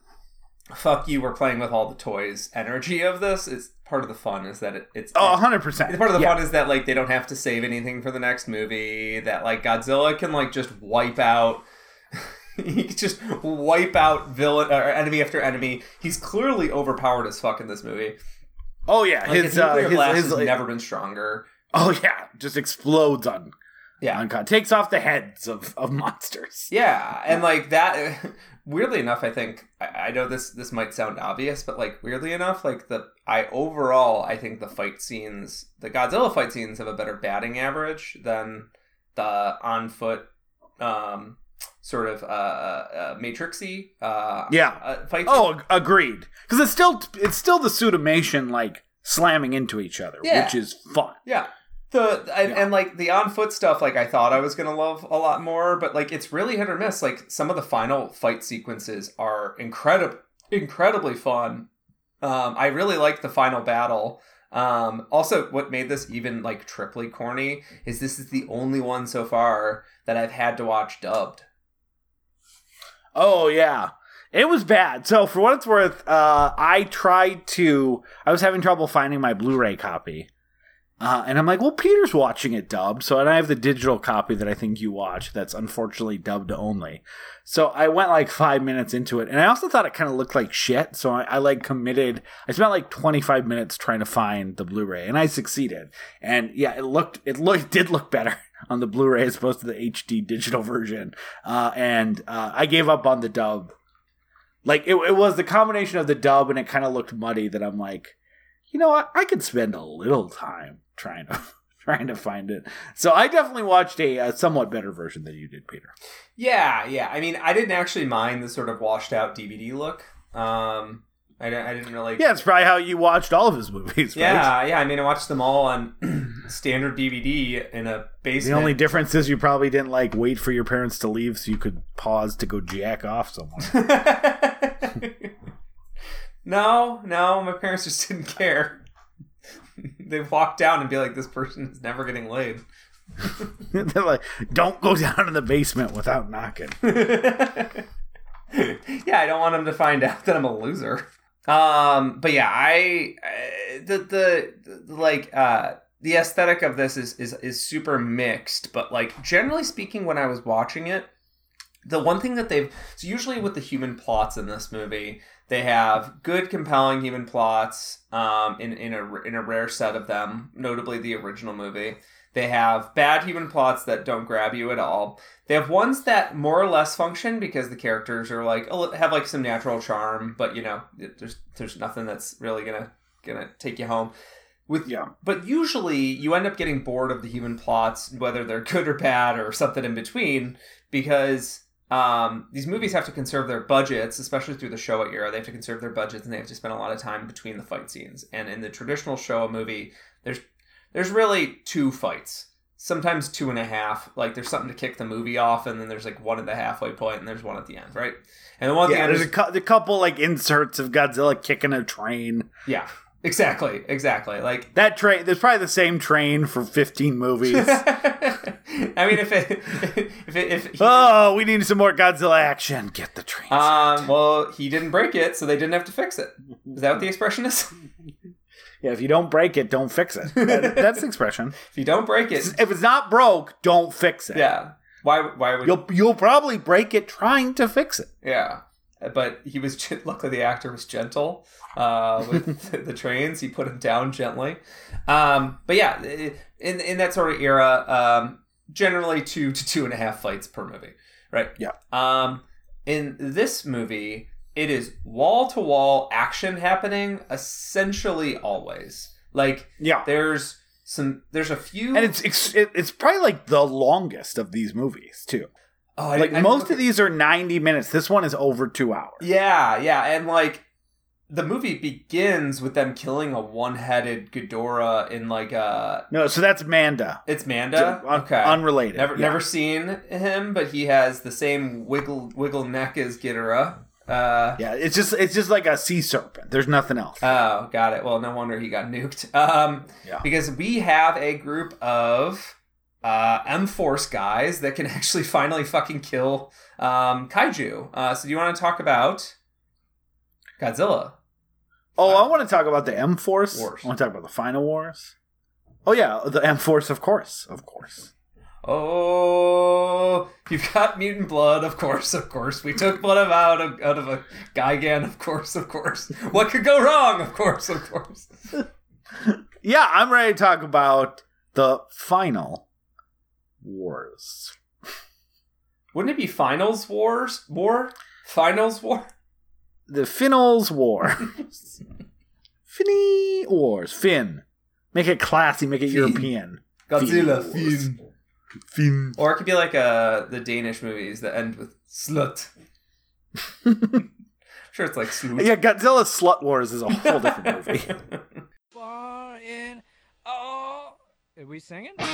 Speaker 2: fuck you, we're playing with all the toys energy of this is part of the fun. Is that it, it's
Speaker 1: Oh, 100 percent.
Speaker 2: part of the fun is that like they don't have to save anything for the next movie. That like Godzilla can like just wipe out. <laughs> he can just wipe out villain or enemy after enemy. He's clearly overpowered as fuck in this movie.
Speaker 1: Oh yeah,
Speaker 2: Like,
Speaker 1: his
Speaker 2: his,
Speaker 1: uh,
Speaker 2: nuclear
Speaker 1: his,
Speaker 2: blast
Speaker 1: his
Speaker 2: has
Speaker 1: like-
Speaker 2: never been stronger.
Speaker 1: Oh <laughs> yeah, just explodes on
Speaker 2: Yeah,
Speaker 1: on con- takes off the heads of of monsters. <laughs>
Speaker 2: Yeah, and like that. <laughs> Weirdly enough, I think I, I know this this might sound obvious, but like weirdly enough, like the I overall I think the fight scenes, the Godzilla fight scenes, have a better batting average than the on foot, um, sort of uh, uh matrixy uh
Speaker 1: Yeah.
Speaker 2: uh, fight.
Speaker 1: Oh, ag- agreed. Because it's still it's still the suitmation like slamming into each other,
Speaker 2: Yeah.
Speaker 1: which is fun.
Speaker 2: Yeah. The and,
Speaker 1: Yeah.
Speaker 2: and like the on foot stuff, like I thought I was gonna love a lot more, but like it's really hit or miss. Like some of the final fight sequences are incredible, incredibly fun. Um, I really like the final battle. Um, also, what made this even like triply corny is this is the only one so far that I've had to watch dubbed.
Speaker 1: Oh yeah. It was bad. So for what it's worth, uh, I tried to. I was having trouble finding my Blu-ray copy, uh, and I'm like, "Well, Peter's watching it dubbed, so and I have the digital copy that I think you watch. That's unfortunately dubbed only." So I went like five minutes into it, and I also thought it kind of looked like shit. So I, I like committed. I spent like 25 minutes trying to find the Blu-ray, and I succeeded. And yeah, it looked it looked did look better <laughs> on the Blu-ray as opposed to the HD digital version. Uh, and uh, I gave up on the dub like it, it was the combination of the dub and it kind of looked muddy that I'm like, you know what? I could spend a little time trying to <laughs> trying to find it. So I definitely watched a, a somewhat better version than you did, Peter.
Speaker 2: Yeah, yeah. I mean, I didn't actually mind the sort of washed out DVD look. Um, I, didn't- I didn't really.
Speaker 1: Yeah, it's probably how you watched all of his movies. Right?
Speaker 2: Yeah, yeah. I mean, I watched them all on <clears throat> standard DVD in a basement.
Speaker 1: The only difference is you probably didn't like wait for your parents to leave so you could pause to go jack off somewhere. <laughs>
Speaker 2: no, no, my parents just didn't care. <laughs> they walk down and be like, "This person is never getting laid." <laughs>
Speaker 1: They're like, don't go down in the basement without knocking. <laughs>
Speaker 2: yeah, I don't want them to find out that I'm a loser. Um, but yeah, I uh, the, the the like uh the aesthetic of this is is is super mixed, but like generally speaking, when I was watching it, the one thing that they've so usually with the human plots in this movie, they have good, compelling human plots. Um, in in a in a rare set of them, notably the original movie. They have bad human plots that don't grab you at all. They have ones that more or less function because the characters are like have like some natural charm, but you know, there's there's nothing that's really gonna gonna take you home. With
Speaker 1: Yeah.
Speaker 2: but usually you end up getting bored of the human plots, whether they're <laughs> good or bad or something in between, because um, these movies have to conserve their budgets, especially through the Showa era. They have to conserve their budgets and they have to spend a lot of time between the fight scenes. And in the traditional Showa movie, there's there's really two fights, sometimes two and a half. Like there's something to kick the movie off, and then there's like one at the halfway point, and there's one at the end, right? And the one at
Speaker 1: Yeah,
Speaker 2: the end
Speaker 1: there's
Speaker 2: is
Speaker 1: a, cou- a couple like inserts of Godzilla kicking a train.
Speaker 2: yeah, exactly, exactly. Like
Speaker 1: That train, there's probably the same train for 15 movies. <laughs>
Speaker 2: I mean, if it, <laughs> if it, if he,
Speaker 1: oh, we need some more Godzilla action. Get the train.
Speaker 2: um, well, he didn't break it, so they didn't have to fix it. Is that what the <laughs> expression is?
Speaker 1: yeah, if you don't break it, don't fix it. That- that's the expression.
Speaker 2: if you don't break it,
Speaker 1: If it's not broke, don't fix it.
Speaker 2: yeah. Why? Why would?
Speaker 1: You'll you'll probably break it trying to fix it.
Speaker 2: Yeah, but he was <laughs> luckily the actor was gentle uh, with <laughs> the, trains. He put him down gently. Um, but yeah, in in that sort of era, um, generally two to two and a half fights per movie, right?
Speaker 1: Yeah.
Speaker 2: Um, in this movie, it is wall to wall action happening essentially always. Like
Speaker 1: Yeah.
Speaker 2: there's some. There's a few,
Speaker 1: and it's, it's probably like the longest of these movies too.
Speaker 2: Oh, I
Speaker 1: Like
Speaker 2: didn't- I
Speaker 1: most of these are ninety minutes. This one is over two hours.
Speaker 2: Yeah, yeah, and like the movie begins with them killing a one-headed Ghidorah in like a.
Speaker 1: No, so that's Manda.
Speaker 2: It's Manda.
Speaker 1: Un-
Speaker 2: okay.
Speaker 1: unrelated.
Speaker 2: Never,
Speaker 1: Yeah.
Speaker 2: never seen him, but he has the same wiggle wiggle neck as Ghidorah. Uh,
Speaker 1: Yeah, it's just it's just like a sea serpent. There's nothing else.
Speaker 2: Oh, got it. Well, no wonder he got nuked. <laughs> Um,
Speaker 1: Yeah.
Speaker 2: because we have a group of uh, M Force guys that can <laughs> actually finally fucking kill um, kaiju. Uh, so, do you want to talk about Godzilla?
Speaker 1: oh, I want to talk about the M Force. I want to talk about the Final Wars. Oh yeah, the M Force, of course, of course.
Speaker 2: Oh, you've got mutant blood, of course, of course. We took blood out of out of a Gigan, of course, of course. What could go wrong? Of course, of course. <laughs>
Speaker 1: Yeah, I'm ready to talk about the Final Wars.
Speaker 2: Wouldn't it be Finals Wars? War? Finals War?
Speaker 1: The Finals War. <laughs> Finny Wars. Finn. Make it classy. Make it
Speaker 2: Fin.
Speaker 1: European.
Speaker 2: Godzilla,
Speaker 1: Wars.
Speaker 2: Fin.
Speaker 1: Finn.
Speaker 2: Or it could be like uh the Danish movies that end with slut. <laughs> sure, it's like slut.
Speaker 1: Yeah, Godzilla Slut Wars is a whole different <laughs> movie.
Speaker 3: Far in. Oh. Are we singing?
Speaker 4: How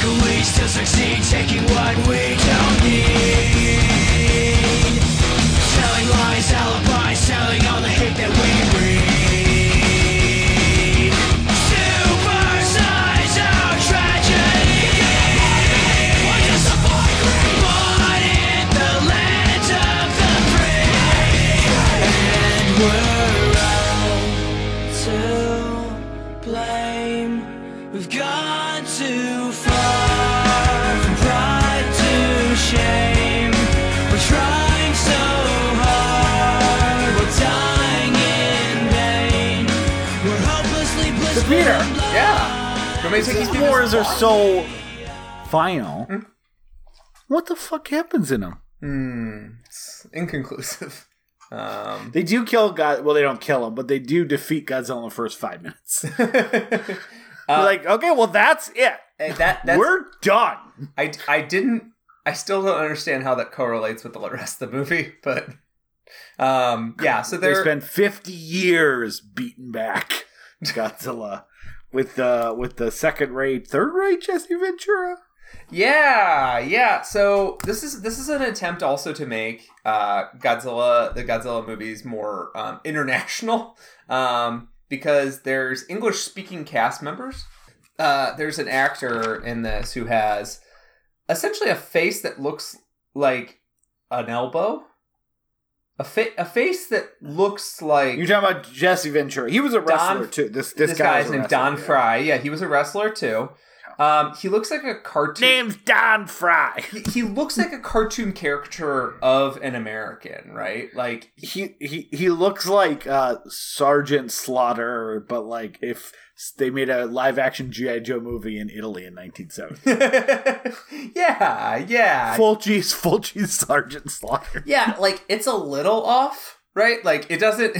Speaker 4: can we still succeed taking what we don't need? Selling lies, alibis, selling all the hate that we read.
Speaker 2: These
Speaker 1: These wars are so final. What the fuck happens in them?
Speaker 2: Hmm. It's inconclusive. <laughs> Um,
Speaker 1: They do kill God. Well, they don't kill him, but they do defeat Godzilla in the first five minutes. <laughs> <laughs>
Speaker 2: uh,
Speaker 1: like, okay, well, that's it.
Speaker 2: that that's,
Speaker 1: We're done.
Speaker 2: I I didn't. I still don't understand how that correlates with the rest of the movie, but um, yeah. So
Speaker 1: They spent 50 years beating back Godzilla with the with the second rate, third rate Jesse Ventura.
Speaker 2: Yeah, yeah. So this is this is an attempt also to make uh, Godzilla the Godzilla movies more um, <laughs> international um, because there's English speaking cast members. Uh, there's an actor in this who has essentially a face that looks like an elbow. A, fa- a face that looks like
Speaker 1: You're talking about Jesse Ventura. He was a wrestler
Speaker 2: Don-
Speaker 1: too. This this,
Speaker 2: this,
Speaker 1: guy
Speaker 2: guy's named Don
Speaker 1: yeah.
Speaker 2: Frye. Yeah, he was a wrestler too. Um, he looks like a cartoon.
Speaker 1: Name's Don Frye. <laughs>
Speaker 2: he, he looks like a cartoon caricature of an American, right? Like
Speaker 1: He he he looks like uh, Sergeant Slaughter, but like if they made a live action GI Joe movie in Italy in 1970. <laughs>
Speaker 2: yeah, yeah.
Speaker 1: Fulci's Fulci's Sergeant Slaughter.
Speaker 2: yeah, like it's a little off, right? Like it doesn't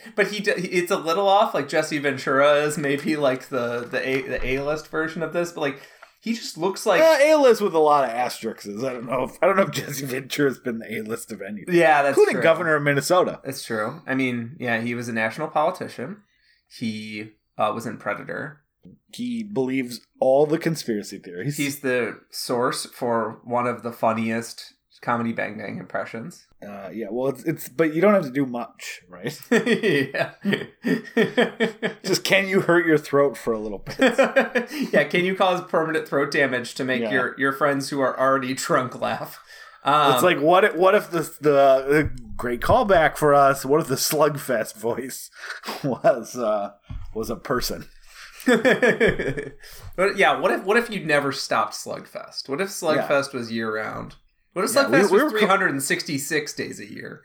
Speaker 2: <laughs> but he it's a little off like Jesse Ventura is maybe like the the A the A-list version of this, but like he just looks like
Speaker 1: Uh, A list with a lot of asterisks. I don't know. If, I don't know if Jesse Ventura's been the A list of anything,
Speaker 2: yeah, that's
Speaker 1: including
Speaker 2: true.
Speaker 1: governor of Minnesota.
Speaker 2: That's true. I mean, yeah, he was a national politician. He uh, was in Predator.
Speaker 1: He believes all the conspiracy theories.
Speaker 2: He's the source for one of the funniest comedy Bang Bang impressions.
Speaker 1: uh, yeah. Well, it's it's but you don't have to do much, right? <laughs>
Speaker 2: yeah.
Speaker 1: Just can you hurt your throat for a little bit? <laughs>
Speaker 2: yeah, can you cause permanent throat damage to make
Speaker 1: Yeah.
Speaker 2: your, your friends who are already drunk laugh? Um,
Speaker 1: it's like what if, what if the the great callback for us? What if the slugfest voice <laughs> was uh was a person? <laughs>
Speaker 2: but yeah, what if what if you never stopped Slugfest? What if Slugfest was year round? What if
Speaker 1: Yeah,
Speaker 2: Slugfest
Speaker 1: we- we
Speaker 2: was
Speaker 1: were co-
Speaker 2: 366 days a year?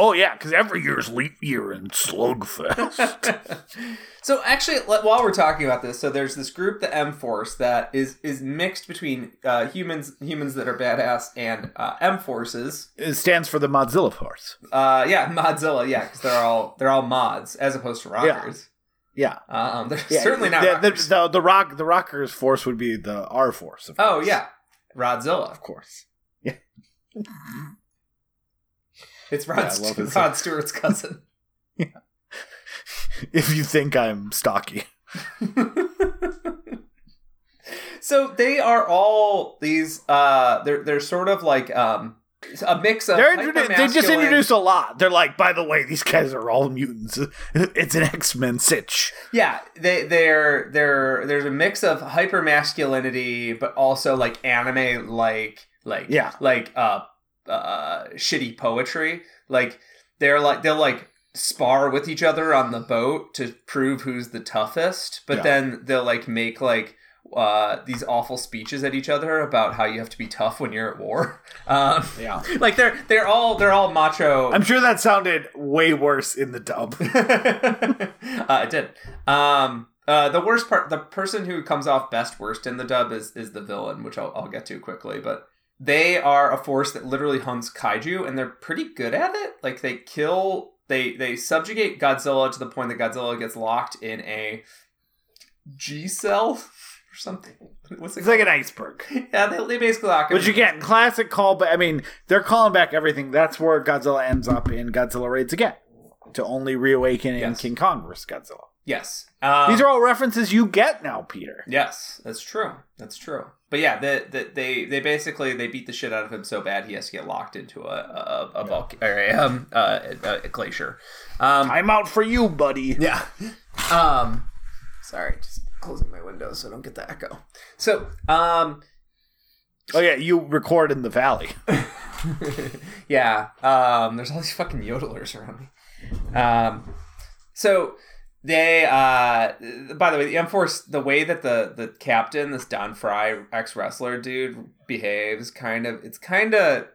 Speaker 1: Oh yeah, because every year's leap year in Slugfest. <laughs>
Speaker 2: so actually, while we're talking about this, so there's this group, the M Force, that is is mixed between uh, humans humans that are badass and uh, M Forces.
Speaker 1: it stands for the Mozilla Force.
Speaker 2: Uh, yeah, Modzilla, yeah, because they're all they're all mods as opposed to rockers.
Speaker 1: Yeah,
Speaker 2: Um, they're
Speaker 1: yeah
Speaker 2: certainly not
Speaker 1: the, the,
Speaker 2: rockers.
Speaker 1: the, the rock the Rockers Force would be the R Force. Of
Speaker 2: oh
Speaker 1: course.
Speaker 2: yeah, Rodzilla.
Speaker 1: of course. <laughs>
Speaker 2: It's
Speaker 1: Yeah,
Speaker 2: Rod,
Speaker 1: love
Speaker 2: Stu-
Speaker 1: it.
Speaker 2: Rod Stewart's cousin. <laughs> <laughs>
Speaker 1: If you think I'm stocky, <laughs>
Speaker 2: so they are all these. Uh, they're they're sort of like um a mix of.
Speaker 1: They're introdu- they just introduced a lot. They're like, by the way, these guys are all mutants. It's an X Men sitch.
Speaker 2: Yeah, they they're they're there's a mix of hyper masculinity, but also like anime like like
Speaker 1: Yeah.
Speaker 2: like uh uh shitty poetry. Like they're like they'll like spar with each other on the boat to prove who's the toughest, but
Speaker 1: Yeah.
Speaker 2: then they'll like make like uh these awful speeches at each other about how you have to be tough when you're at war. <laughs> Um
Speaker 1: Yeah, <laughs>
Speaker 2: like they're they're all they're all macho
Speaker 1: I'm sure that sounded way worse in the dub. <laughs>
Speaker 2: uh, it did. Um, uh, the worst part, the person who comes off best worst in the dub is is the villain, which I'll, I'll get to quickly. But they are a force that literally hunts kaiju, and they're pretty good at it. Like they kill, they they subjugate Godzilla to the point that Godzilla gets locked in a G cell <laughs> or something. <laughs> What's it?
Speaker 1: It's like an iceberg. <laughs>
Speaker 2: yeah, they, they basically lock him.
Speaker 1: Which
Speaker 2: in-
Speaker 1: again, classic call but I mean, they're calling back everything. That's where Godzilla ends up in Godzilla Raids again, to only reawaken in
Speaker 2: Yes.
Speaker 1: King Kong versus Godzilla.
Speaker 2: Yes. Um,
Speaker 1: These are all references you get now, Peter.
Speaker 2: Yes, that's true. That's true. But yeah, the, the, they they basically they beat the shit out of him so bad he has to get locked into a a, a, volc- or a, um, uh, a, a glacier. Um,
Speaker 1: I'm out for you, buddy.
Speaker 2: yeah. Um, sorry, just closing my window so I don't get the echo. So, um,
Speaker 1: Oh yeah, you record in the valley. <laughs>
Speaker 2: yeah. Um, there's all these fucking yodelers around me. Um, so they, uh, by the way, the M Force, the way that the the captain, this Don Frye ex wrestler dude, behaves, kind of, it's kind of.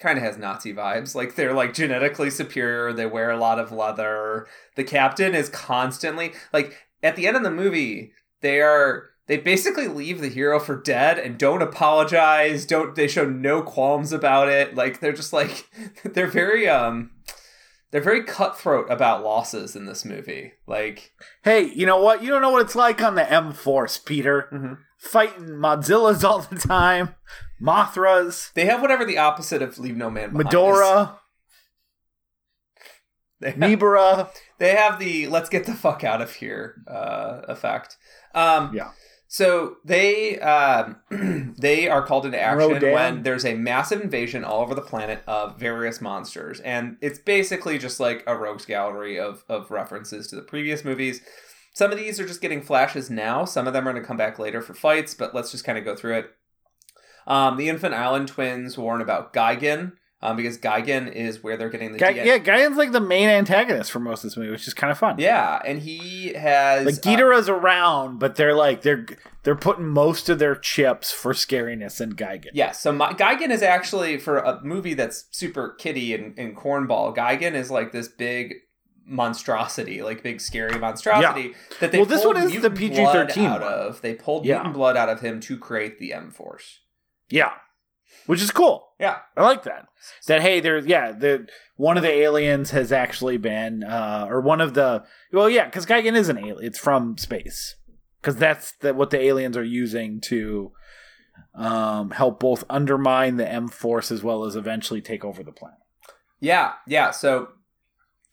Speaker 2: Kind of has Nazi vibes. Like they're like genetically superior. They wear a lot of leather. The captain is constantly like at the end of the movie. They are they basically leave the hero for dead and don't apologize don't they show no qualms about it like they're just like <laughs> they're very um they're very cutthroat about losses in this movie like
Speaker 1: Hey, you know what? You don't know what it's like on the M Force, Peter.
Speaker 2: Mhm.
Speaker 1: Fighting Modzillas all the time, Mothras,
Speaker 2: they have whatever the opposite of leave no man behind.
Speaker 1: Medora, <laughs>
Speaker 2: they have, they have the let's get the fuck out of here uh effect um
Speaker 1: Yeah.
Speaker 2: So they um, <clears throat> they are called into action
Speaker 1: Rodan.
Speaker 2: when there's a massive invasion all over the planet of various monsters, and it's basically just like a rogues gallery of of references to the previous movies. Some of these are just getting flashes now. Some of them are going to come back later for fights, but let's just kind of go through it. Um, the Infant Island twins warn about Gigan um, because Gigan is where they're getting the
Speaker 1: Guy,
Speaker 2: DNA
Speaker 1: yeah, Gigan's like the main antagonist for most of this movie, which is kind of fun.
Speaker 2: Yeah, and he has
Speaker 1: Like
Speaker 2: uh,
Speaker 1: Ghidorah's around, but they're like they're they're putting most of their chips for scariness in Gigan.
Speaker 2: Yeah, so my, Gigan is actually for a movie that's super kiddie and, and cornball. Gigan is like this big monstrosity, like big scary monstrosity that they
Speaker 1: Well, this
Speaker 2: pulled
Speaker 1: one is the PG-13
Speaker 2: out
Speaker 1: one.
Speaker 2: of. They pulled
Speaker 1: Yeah.
Speaker 2: mutant blood out of him to create the M Force.
Speaker 1: Yeah. Which is cool.
Speaker 2: Yeah,
Speaker 1: I like that. That hey, there's yeah, the one of the aliens has actually been uh or one of the well yeah, because Gigan is an alien. It's from space. Because that's the, what the aliens are using to um help both undermine the M force as well as eventually take over the planet.
Speaker 2: yeah, yeah. So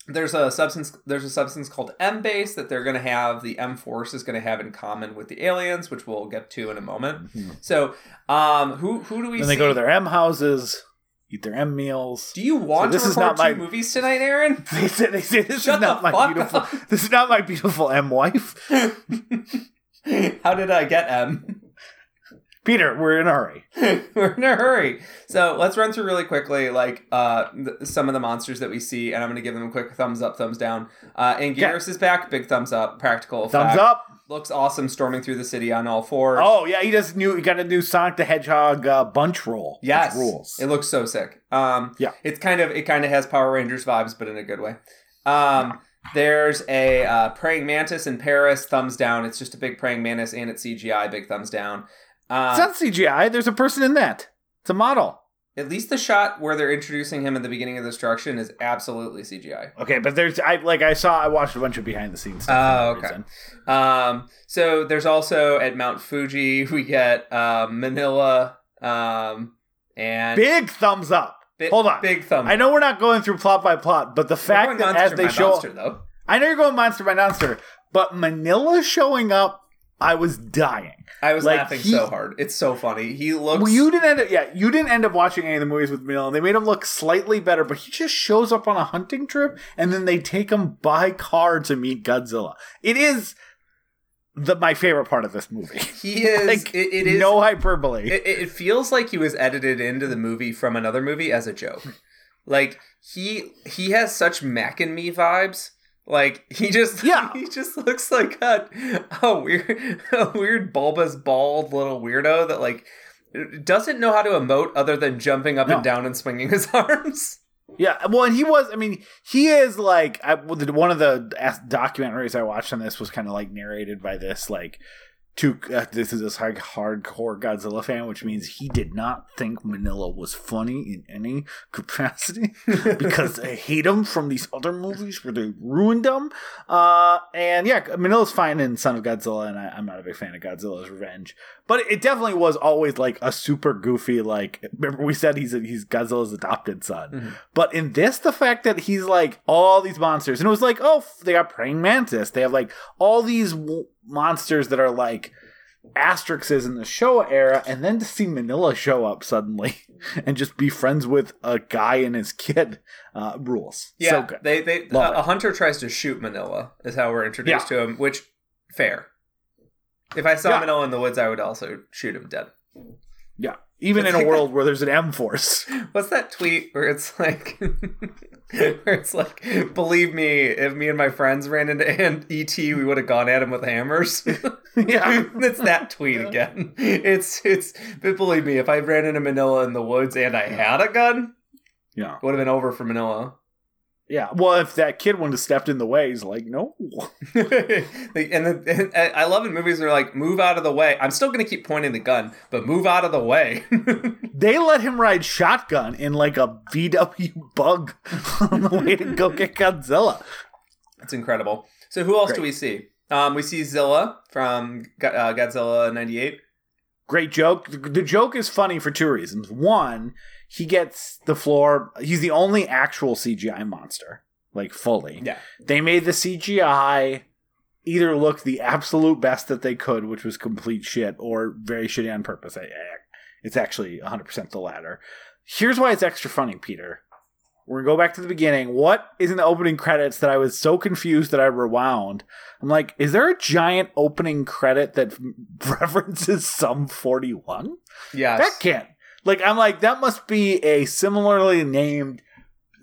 Speaker 2: there's a substance. There's a substance called M base that they're going to have. The M Force is going to have in common with the aliens, which we'll get to in a moment. So, um, who who do we?
Speaker 1: Then
Speaker 2: see?
Speaker 1: they go to their M houses, eat their M meals.
Speaker 2: Do you want
Speaker 1: So this
Speaker 2: to
Speaker 1: is not
Speaker 2: two
Speaker 1: my-
Speaker 2: movies tonight, Aaron? <laughs>
Speaker 1: They say, they say this
Speaker 2: Shut
Speaker 1: is not my beautiful
Speaker 2: up. <laughs>
Speaker 1: this is not my beautiful M wife. <laughs>
Speaker 2: How did I get M?
Speaker 1: Peter, we're in a hurry. <laughs>
Speaker 2: We're in a hurry. So let's run through really quickly, like uh, th- some of the monsters that we see, and I'm going to give them a quick thumbs up, thumbs down. Uh, and Anguirus is back, big thumbs up. Practical
Speaker 1: Thumbs up.
Speaker 2: looks awesome storming through the city on all fours.
Speaker 1: Oh yeah, he does new. He got a new Sonic the Hedgehog uh, bunch roll.
Speaker 2: yes,
Speaker 1: rules.
Speaker 2: It looks so sick. Um,
Speaker 1: Yeah.
Speaker 2: it's kind of it kind of has Power Rangers vibes, but in a good way. Um, there's a uh, praying mantis in Paris. Thumbs down. It's just a big praying mantis, and it's CGI. Big thumbs down. Um,
Speaker 1: it's not CGI. There's a person in that. It's a model.
Speaker 2: at least the shot where they're introducing him at the beginning of the destruction is absolutely CGI.
Speaker 1: Okay, but there's I like I saw I watched a bunch of behind the scenes stuff.
Speaker 2: Oh, okay. Um, so there's also at Mount Fuji <laughs> we get um, Minilla um, and
Speaker 1: Big thumbs up.
Speaker 2: bi-
Speaker 1: Hold on.
Speaker 2: big thumb.
Speaker 1: I know we're not going through plot by plot, but the fact that as they show
Speaker 2: monster, though.
Speaker 1: I know you're going monster by monster, but Minilla showing up, I was dying.
Speaker 2: I was
Speaker 1: Like,
Speaker 2: laughing
Speaker 1: he-
Speaker 2: so hard. It's so funny. He looks.
Speaker 1: Well, you didn't end up, yeah, you didn't end up watching any of the movies with Minilla. They made him look slightly better, but he just shows up on a hunting trip, and then they take him by car to meet Godzilla. It is the my favorite part of this movie.
Speaker 2: he is. <laughs>
Speaker 1: like,
Speaker 2: it, it is.
Speaker 1: no hyperbole.
Speaker 2: it, it feels like he was edited into the movie from another movie as a joke. Like he he has such Mac and Me vibes. Like he just <laughs>
Speaker 1: Yeah.
Speaker 2: he just looks like a, a weird <laughs> a weird bulbous bald little weirdo that like doesn't know how to emote other than jumping up
Speaker 1: No.
Speaker 2: and down and swinging his <laughs> arms.
Speaker 1: Yeah, well, and he was. I mean, he is like I, one of the uh, documentaries I watched on this was kind of like narrated by this like two. Uh, this is this like hardcore Godzilla fan, which means he did not think Minilla was funny in any <laughs> capacity <laughs> because I hate him from these other movies where they ruined him. Uh, and yeah, Minilla's fine in Son of Godzilla, and I, I'm not a big fan of Godzilla's Revenge, but it definitely was always like a super goofy. Like remember we said he's a, he's Godzilla's adopted son.
Speaker 2: Mhm.
Speaker 1: But in this, the fact that he's like all these monsters, and it was like, oh, they got praying mantis. They have like all these w- monsters that are like asterisks in the Showa era, and then to see Minilla show up suddenly <laughs> and just be friends with a guy and his kid uh, rules.
Speaker 2: Yeah,
Speaker 1: so
Speaker 2: they they
Speaker 1: Love
Speaker 2: a,
Speaker 1: it.
Speaker 2: hunter tries to shoot Minilla is how we're introduced to him, which fair. If I saw
Speaker 1: Yeah.
Speaker 2: Minilla in the woods, I would also shoot him dead.
Speaker 1: Yeah, even
Speaker 2: It's
Speaker 1: in a
Speaker 2: like <laughs>
Speaker 1: world where there's an M force.
Speaker 2: What's that tweet where it's like, <laughs> where it's like, believe me, if me and my friends ran into an ET, we would have gone at him with hammers. <laughs>
Speaker 1: yeah,
Speaker 2: it's that tweet again. It's it's. But believe me, if I ran into Minilla in the woods and I had a gun,
Speaker 1: yeah,
Speaker 2: it would have been over for Minilla.
Speaker 1: Yeah. Well, if that kid wouldn't have stepped in the way, he's like, no. <laughs>
Speaker 2: And, the, and I love in movies where they're like, move out of the way. I'm still going to keep pointing the gun, but move out of the way. <laughs>
Speaker 1: They let him ride shotgun in like a VW bug on the way to go get Godzilla.
Speaker 2: It's incredible. So who else
Speaker 1: Great.
Speaker 2: do we see? Um, we see Zilla from uh, Godzilla '98.
Speaker 1: Great joke. The joke is funny for two reasons. One, he gets the floor. He's the only actual CGI monster, like fully.
Speaker 2: Yeah.
Speaker 1: They made the CGI either look the absolute best that they could, which was complete shit, or very shitty on purpose. It's actually 100% the latter. Here's why it's extra funny, Peter. We're going to go back to the beginning. What is in the opening credits that I was so confused that I rewound? I'm like, is there a giant opening credit that <laughs> references some 41?
Speaker 2: Yes.
Speaker 1: That can't. Like, I'm like, that must be a similarly named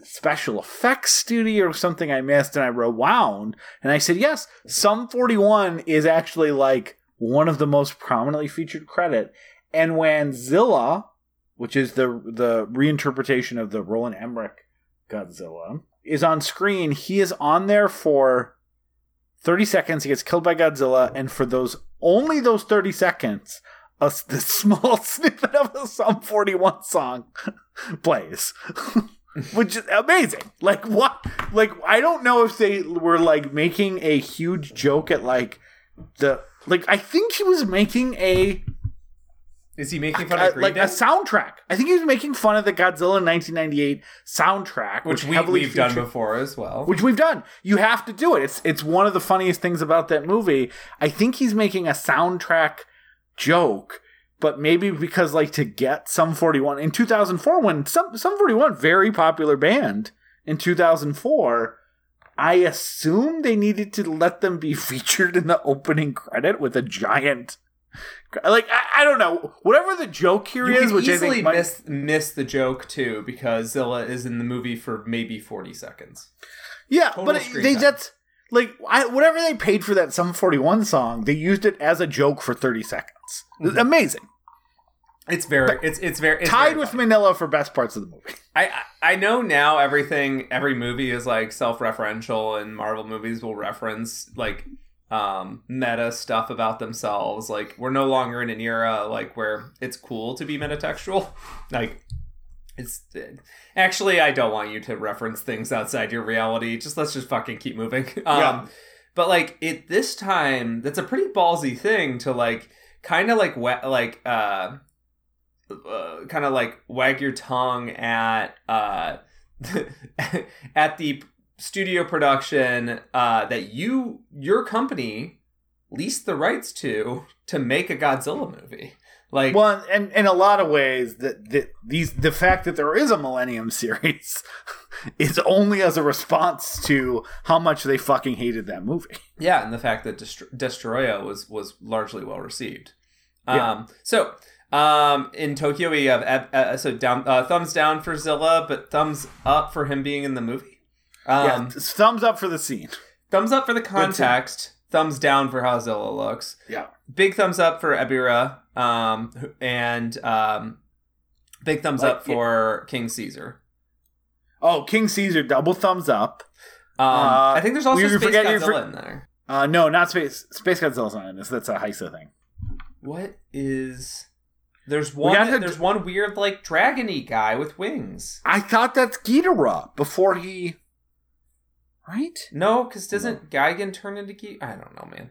Speaker 1: special effects studio or something I missed, and I rewound, and I said, yes, Sum 41 is actually like one of the most prominently featured credit. And when Zilla, which is the the reinterpretation of the Roland Emmerich Godzilla, is on screen, he is on there for 30 seconds. He gets killed by Godzilla, and for those only those 30 seconds, a s- the small snippet of a Sum 41 song <laughs> plays. <laughs> Which is amazing. Like what like I don't know if they were like making a huge joke at like the like I think he was making a
Speaker 2: Is he making fun of Green
Speaker 1: like
Speaker 2: Day?
Speaker 1: a soundtrack. I think he was making fun of the Godzilla 1998 soundtrack,
Speaker 2: which
Speaker 1: which,
Speaker 2: we, we've done before as well.
Speaker 1: which we've done. You have to do it. It's it's one of the funniest things about that movie. I think he's making a soundtrack joke, but maybe because like to get Sum 41 in 2004 when some Sum 41 very popular band in 2004 I assume they needed to let them be <laughs> featured in the opening credit with a giant like I, I don't know whatever the joke here
Speaker 2: you
Speaker 1: is, which I
Speaker 2: easily
Speaker 1: think might,
Speaker 2: miss miss the joke too because Zilla is in the movie for maybe forty seconds.
Speaker 1: Yeah,
Speaker 2: Total
Speaker 1: but it- they that's like I, whatever they paid for that Sum 41 song, they used it as a joke for 30 seconds.
Speaker 2: Mm-hmm.
Speaker 1: Amazing.
Speaker 2: It's very it's it's very it's
Speaker 1: Tied
Speaker 2: very
Speaker 1: with. Manila for best parts of the movie.
Speaker 2: I I I know now everything every movie is like self-referential and Marvel movies will reference like um meta stuff about themselves like we're no longer in an era like where it's cool to be metatextual <laughs> like it's actually I don't want you to reference things outside your reality just let's just fucking keep moving <laughs> um
Speaker 1: Yeah.
Speaker 2: but like it this time that's a pretty ballsy thing to like kind of like wa- like uh uh, kind of like wag your tongue at uh <laughs> at the studio production uh that you your company leased the rights to to make a Godzilla movie. Like
Speaker 1: Well, and in a lot of ways, that that these the fact that there is a Millennium <laughs> series is only as a response to how much they fucking hated that movie.
Speaker 2: Yeah, and the fact that Destro- Destoroyah was was largely well received.
Speaker 1: Yeah.
Speaker 2: Um, so um, in Tokyo, we have uh, so down uh, thumbs down for Zilla, but thumbs up for him being in the movie. Um,
Speaker 1: yeah, thumbs up for the scene.
Speaker 2: Thumbs up for the context. Thumbs down for how Zilla looks.
Speaker 1: Yeah.
Speaker 2: Big thumbs up for Ebirah. Um, and um, big thumbs
Speaker 1: Like,
Speaker 2: up for King Caesar.
Speaker 1: Oh, King Caesar, double thumbs up.
Speaker 2: Um,
Speaker 1: Uh,
Speaker 2: I think there's also
Speaker 1: we
Speaker 2: Space Godzilla
Speaker 1: for-
Speaker 2: in there.
Speaker 1: Uh, no, not Space Space Godzilla's not in this. That's a Heisei thing.
Speaker 2: What is? There's one.
Speaker 1: to-
Speaker 2: There's one weird like dragony guy with wings.
Speaker 1: I thought that's Ghidorah before he. Right?
Speaker 2: No, because doesn't Gigan turn into Ge? I don't know, man.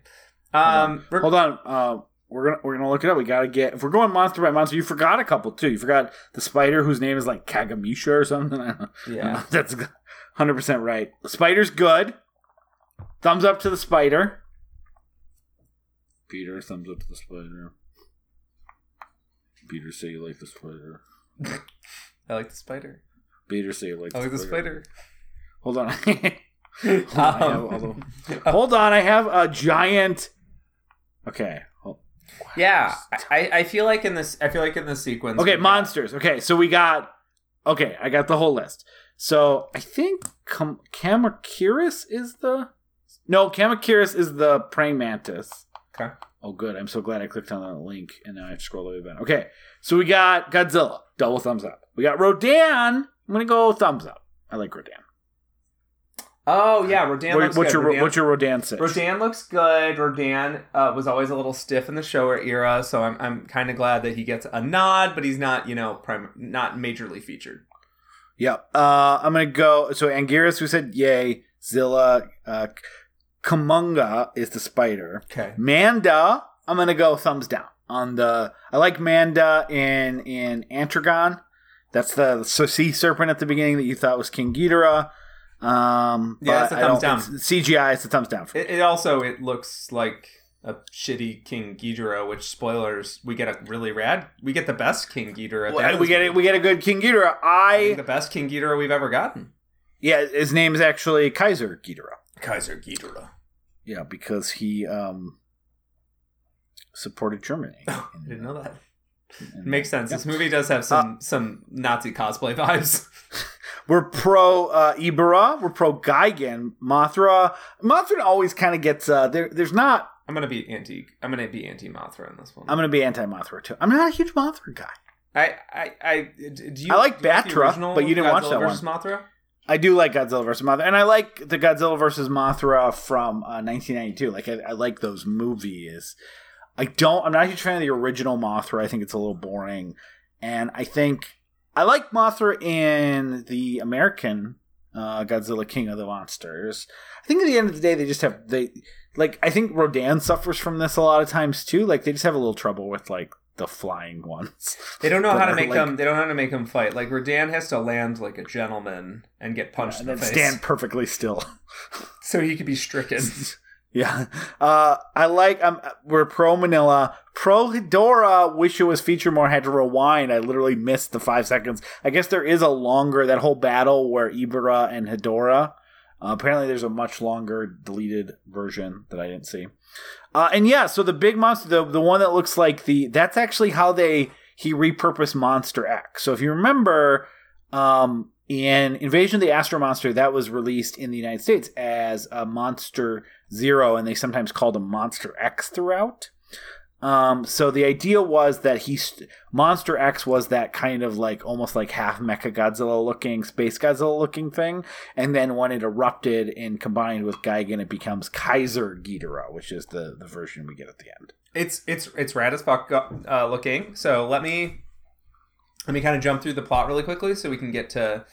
Speaker 2: Um, we're-
Speaker 1: Hold on. Uh, we're gonna we're gonna look it up. We gotta get if we're going monster by monster. You forgot a couple too. You forgot the spider whose name is like Kagamisha or something. <laughs> I don't know.
Speaker 2: yeah. <laughs>
Speaker 1: That's 100% right. The spider's good. Thumbs up to the spider. Peter, thumbs up to the spider. Peter, say you like the spider. <laughs>
Speaker 2: I like the spider.
Speaker 1: Peter, say you like
Speaker 2: I like the spider.
Speaker 1: Hold on. Hold on, I have Hold on, I have a giant. Okay.
Speaker 2: Yeah, I, I feel like in this, I feel like in this sequence.
Speaker 1: Okay,
Speaker 2: we got-
Speaker 1: monsters. Okay, so we got. Okay, I got the whole list. So I think Kamakiris is the. No, Kamakiris is the praying mantis.
Speaker 2: Okay.
Speaker 1: Oh, good. I'm so glad I clicked on that link and now I have to scroll the way back. Okay, so we got Godzilla, double thumbs up. We got Rodan. I'm gonna go thumbs up. I like Rodan.
Speaker 2: Oh yeah, Rodan
Speaker 1: What-
Speaker 2: looks
Speaker 1: what's
Speaker 2: good.
Speaker 1: your
Speaker 2: Rodan,
Speaker 1: what's your Rodan six?
Speaker 2: Rodan looks good. Rodan uh, was always a little stiff in the Showa era, so I'm I'm kind of glad that he gets a nod, but he's not you know prim- not majorly featured.
Speaker 1: Yep. Uh, I'm gonna go. So Anguirus, we said yay. Zilla, uh, Kumonga is the spider.
Speaker 2: Okay.
Speaker 1: Manda, I'm gonna go thumbs down on the. I like Manda in in Atragon. That's the sea serpent at the beginning that you thought was King Ghidorah. Um,
Speaker 2: Yeah, it's a thumbs
Speaker 1: don't CGI it's a thumbs down. For.
Speaker 2: It, it also it looks like a shitty King Ghidorah, which spoilers we get a really rad. We get the best King Ghidorah. at the
Speaker 1: we get it. We get a good King Ghidorah.
Speaker 2: I
Speaker 1: I
Speaker 2: the best King Ghidorah we've ever gotten.
Speaker 1: yeah, his name is actually Kaiser Ghidorah.
Speaker 2: Kaiser Ghidorah.
Speaker 1: Yeah, because he um supported Germany.
Speaker 2: Oh, I didn't know that.
Speaker 1: And-
Speaker 2: Makes sense.
Speaker 1: Yeah.
Speaker 2: This movie does have some some Nazi cosplay vibes. <laughs>
Speaker 1: We're pro uh, Ebirah. We're pro Gigan. Mothra. Mothra always kind of gets. Uh, there. There's not.
Speaker 2: I'm gonna be anti. I'm gonna be anti Mothra in this one.
Speaker 1: I'm gonna be anti Mothra too. I'm not a huge Mothra guy.
Speaker 2: I I I do you.
Speaker 1: I like
Speaker 2: do you
Speaker 1: Battra,
Speaker 2: original
Speaker 1: but you didn't watch
Speaker 2: Godzilla
Speaker 1: that one.
Speaker 2: versus Mothra.
Speaker 1: I do like Godzilla versus Mothra, and I like the Godzilla versus Mothra from uh, 1992. Like I, I like those movies. I don't. I'm not a huge fan of the original Mothra. I think it's a little boring, and I think I like Mothra in the American uh, Godzilla King of the Monsters. I think at the end of the day, they just have they like. I think Rodan suffers from this a lot of times too. Like they just have a little trouble with like the flying ones. <laughs>
Speaker 2: They don't know how to make
Speaker 1: like-
Speaker 2: them. They don't know how to make them fight. Like Rodan has to land like a gentleman and get punched
Speaker 1: and
Speaker 2: in the face,
Speaker 1: stand perfectly still. <laughs>
Speaker 2: so he could be stricken. <laughs>
Speaker 1: Yeah. Uh, I like, um, we're pro Minilla. Pro Hedorah, wish it was featured more, had to rewind. I literally missed the five seconds. I guess there is a longer, that whole battle where Ebirah and Hedorah. Uh, apparently, there's a much longer deleted version that I didn't see. Uh, and yeah, so the big monster, the, the one that looks like the, that's actually how they, he repurposed Monster X. So if you remember, um, in Invasion of the Astro Monster, that was released in the United States as a Monster Zero, and they sometimes called him Monster X throughout. Um, so the idea was that he st- Monster X was that kind of like almost like half Mecha Godzilla looking, Space Godzilla looking thing, and then when it erupted and combined with Gigan, it becomes Kaiser Ghidorah, which is the the version we get at the end.
Speaker 2: It's it's it's rad as fuck uh, looking. So let me let me kind of jump through the plot really quickly so we can get to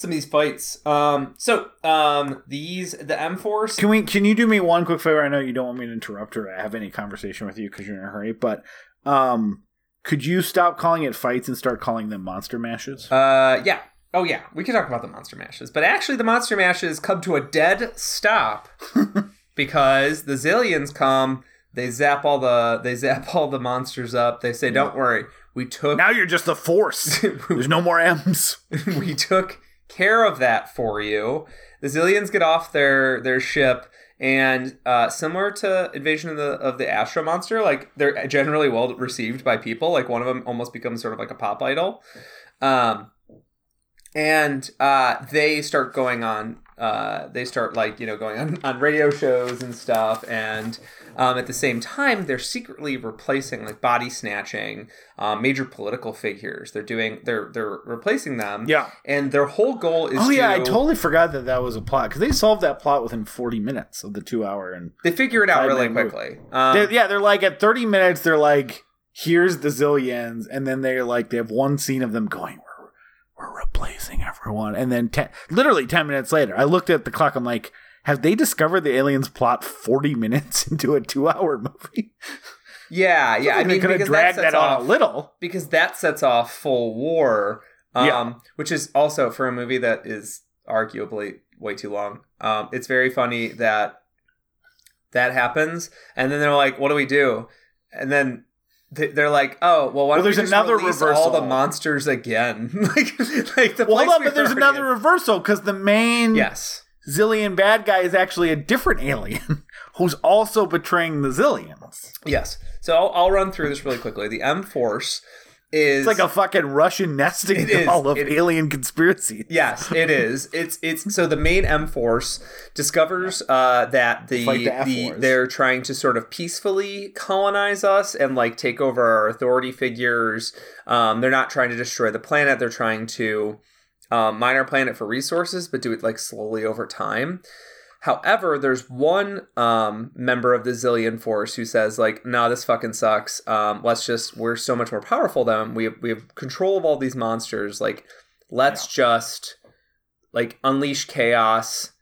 Speaker 2: some of these fights. Um, so um, these the M Force.
Speaker 1: Can we? Can you do me one quick favor? I know you don't want me to interrupt or have any conversation with you because you're in a hurry, but um, could you stop calling it fights and start calling them monster mashes?
Speaker 2: Uh, yeah. Oh yeah, we can talk about the monster mashes, but actually the monster mashes come to a dead stop <laughs> because the Xiliens come. They zap all the they zap all the monsters up. They say, "Don't worry, we took
Speaker 1: now you're just the force. <laughs> There's no more M's. <laughs>
Speaker 2: we took care of that for you." The Xiliens get off their their ship, and uh, similar to Invasion of the of the Astro Monster, like they're generally well received by people. Like one of them almost becomes sort of like a pop idol. Um, and uh, they start going on uh, they start like you know going on, on radio shows and stuff and um, at the same time they're secretly replacing like body snatching um, major political figures. They're doing they're they're replacing them.
Speaker 1: Yeah.
Speaker 2: and their whole goal is
Speaker 1: Oh yeah, I totally forgot that that was a plot because they solved that plot within 40 minutes of the two hour and
Speaker 2: they figure it out really quickly. Um,
Speaker 1: They're- yeah, they're like at 30 minutes, they're like, here's the Xiliens, and then they're like, they have one scene of them going, we're, we're replacing everyone, and then ten, literally 10 minutes later, I looked at the clock, I'm like, have they discovered the aliens plot 40 minutes <laughs> into a two hour movie?
Speaker 2: yeah yeah i mean
Speaker 1: could have
Speaker 2: because
Speaker 1: dragged
Speaker 2: that, sets
Speaker 1: that on
Speaker 2: off,
Speaker 1: a little.
Speaker 2: because that sets off full war um,
Speaker 1: Yeah.
Speaker 2: which is also for a movie that is arguably way too long um, it's very funny that that happens and then they're like what do we do and then they're like oh well why
Speaker 1: Well,
Speaker 2: don't we
Speaker 1: there's
Speaker 2: just
Speaker 1: another
Speaker 2: reversal. all the monsters again <laughs> like like the
Speaker 1: Well, hold on, but there's another
Speaker 2: in.
Speaker 1: reversal because the main
Speaker 2: yes
Speaker 1: Xilien bad guy is actually a different alien <laughs> who's also betraying the Xiliens.
Speaker 2: yes so I'll, I'll run through this really quickly the m force is
Speaker 1: It's like a fucking Russian nesting doll of
Speaker 2: It-
Speaker 1: alien conspiracy.
Speaker 2: Yes, it is. It's it's so the main M Force discovers uh, that the,
Speaker 1: the
Speaker 2: the they're trying to sort of peacefully colonize us and like take over our authority figures. Um, they're not trying to destroy the planet. They're trying to um, mine our planet for resources, but do it like slowly over time. However, there's one um, member of the Xilien Force who says like, "No, this fucking sucks. Um, let's just we're so much more powerful than. We have, we have control of all these monsters. Like, let's just like unleash chaos,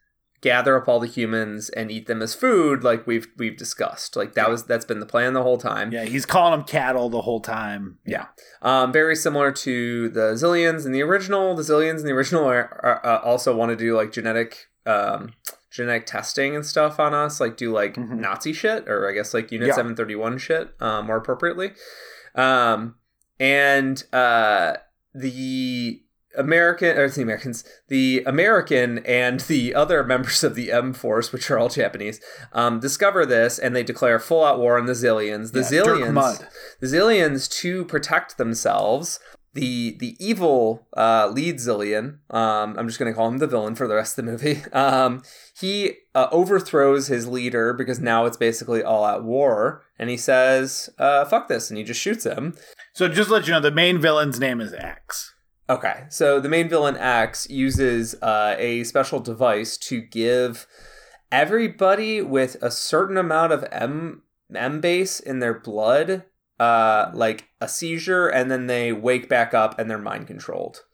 Speaker 2: gather up all the humans and eat them as food, like we've we've discussed. Like that was that's been the plan the whole time.
Speaker 1: Yeah, he's calling them cattle the whole time.
Speaker 2: Yeah. Um, very similar to the Xiliens in the original. The Xiliens in the original are, are, uh, also want to do like genetic um, genetic testing and stuff on us, like do like
Speaker 1: Mhm.
Speaker 2: Nazi shit, or I guess like Unit
Speaker 1: Yeah.
Speaker 2: 731 shit, um, more appropriately. Um, and uh, the American or the Americans, the American and the other members of the M Force, which are all Japanese, um, discover this and they declare full out war on the Xiliens. The
Speaker 1: Yeah, Xiliens,
Speaker 2: the Xiliens to protect themselves. The the evil uh, lead Xilien, um, I'm just going to call him the villain for the rest of the movie. <laughs> Um, he uh, overthrows his leader because now it's basically all at war, and he says, uh, "Fuck this," and he just shoots him.
Speaker 1: So just to let you know, the main villain's name is X.
Speaker 2: Okay, so the main villain X uses uh, a special device to give everybody with a certain amount of M M base in their blood, uh, like a seizure, and then they wake back up and they're mind controlled.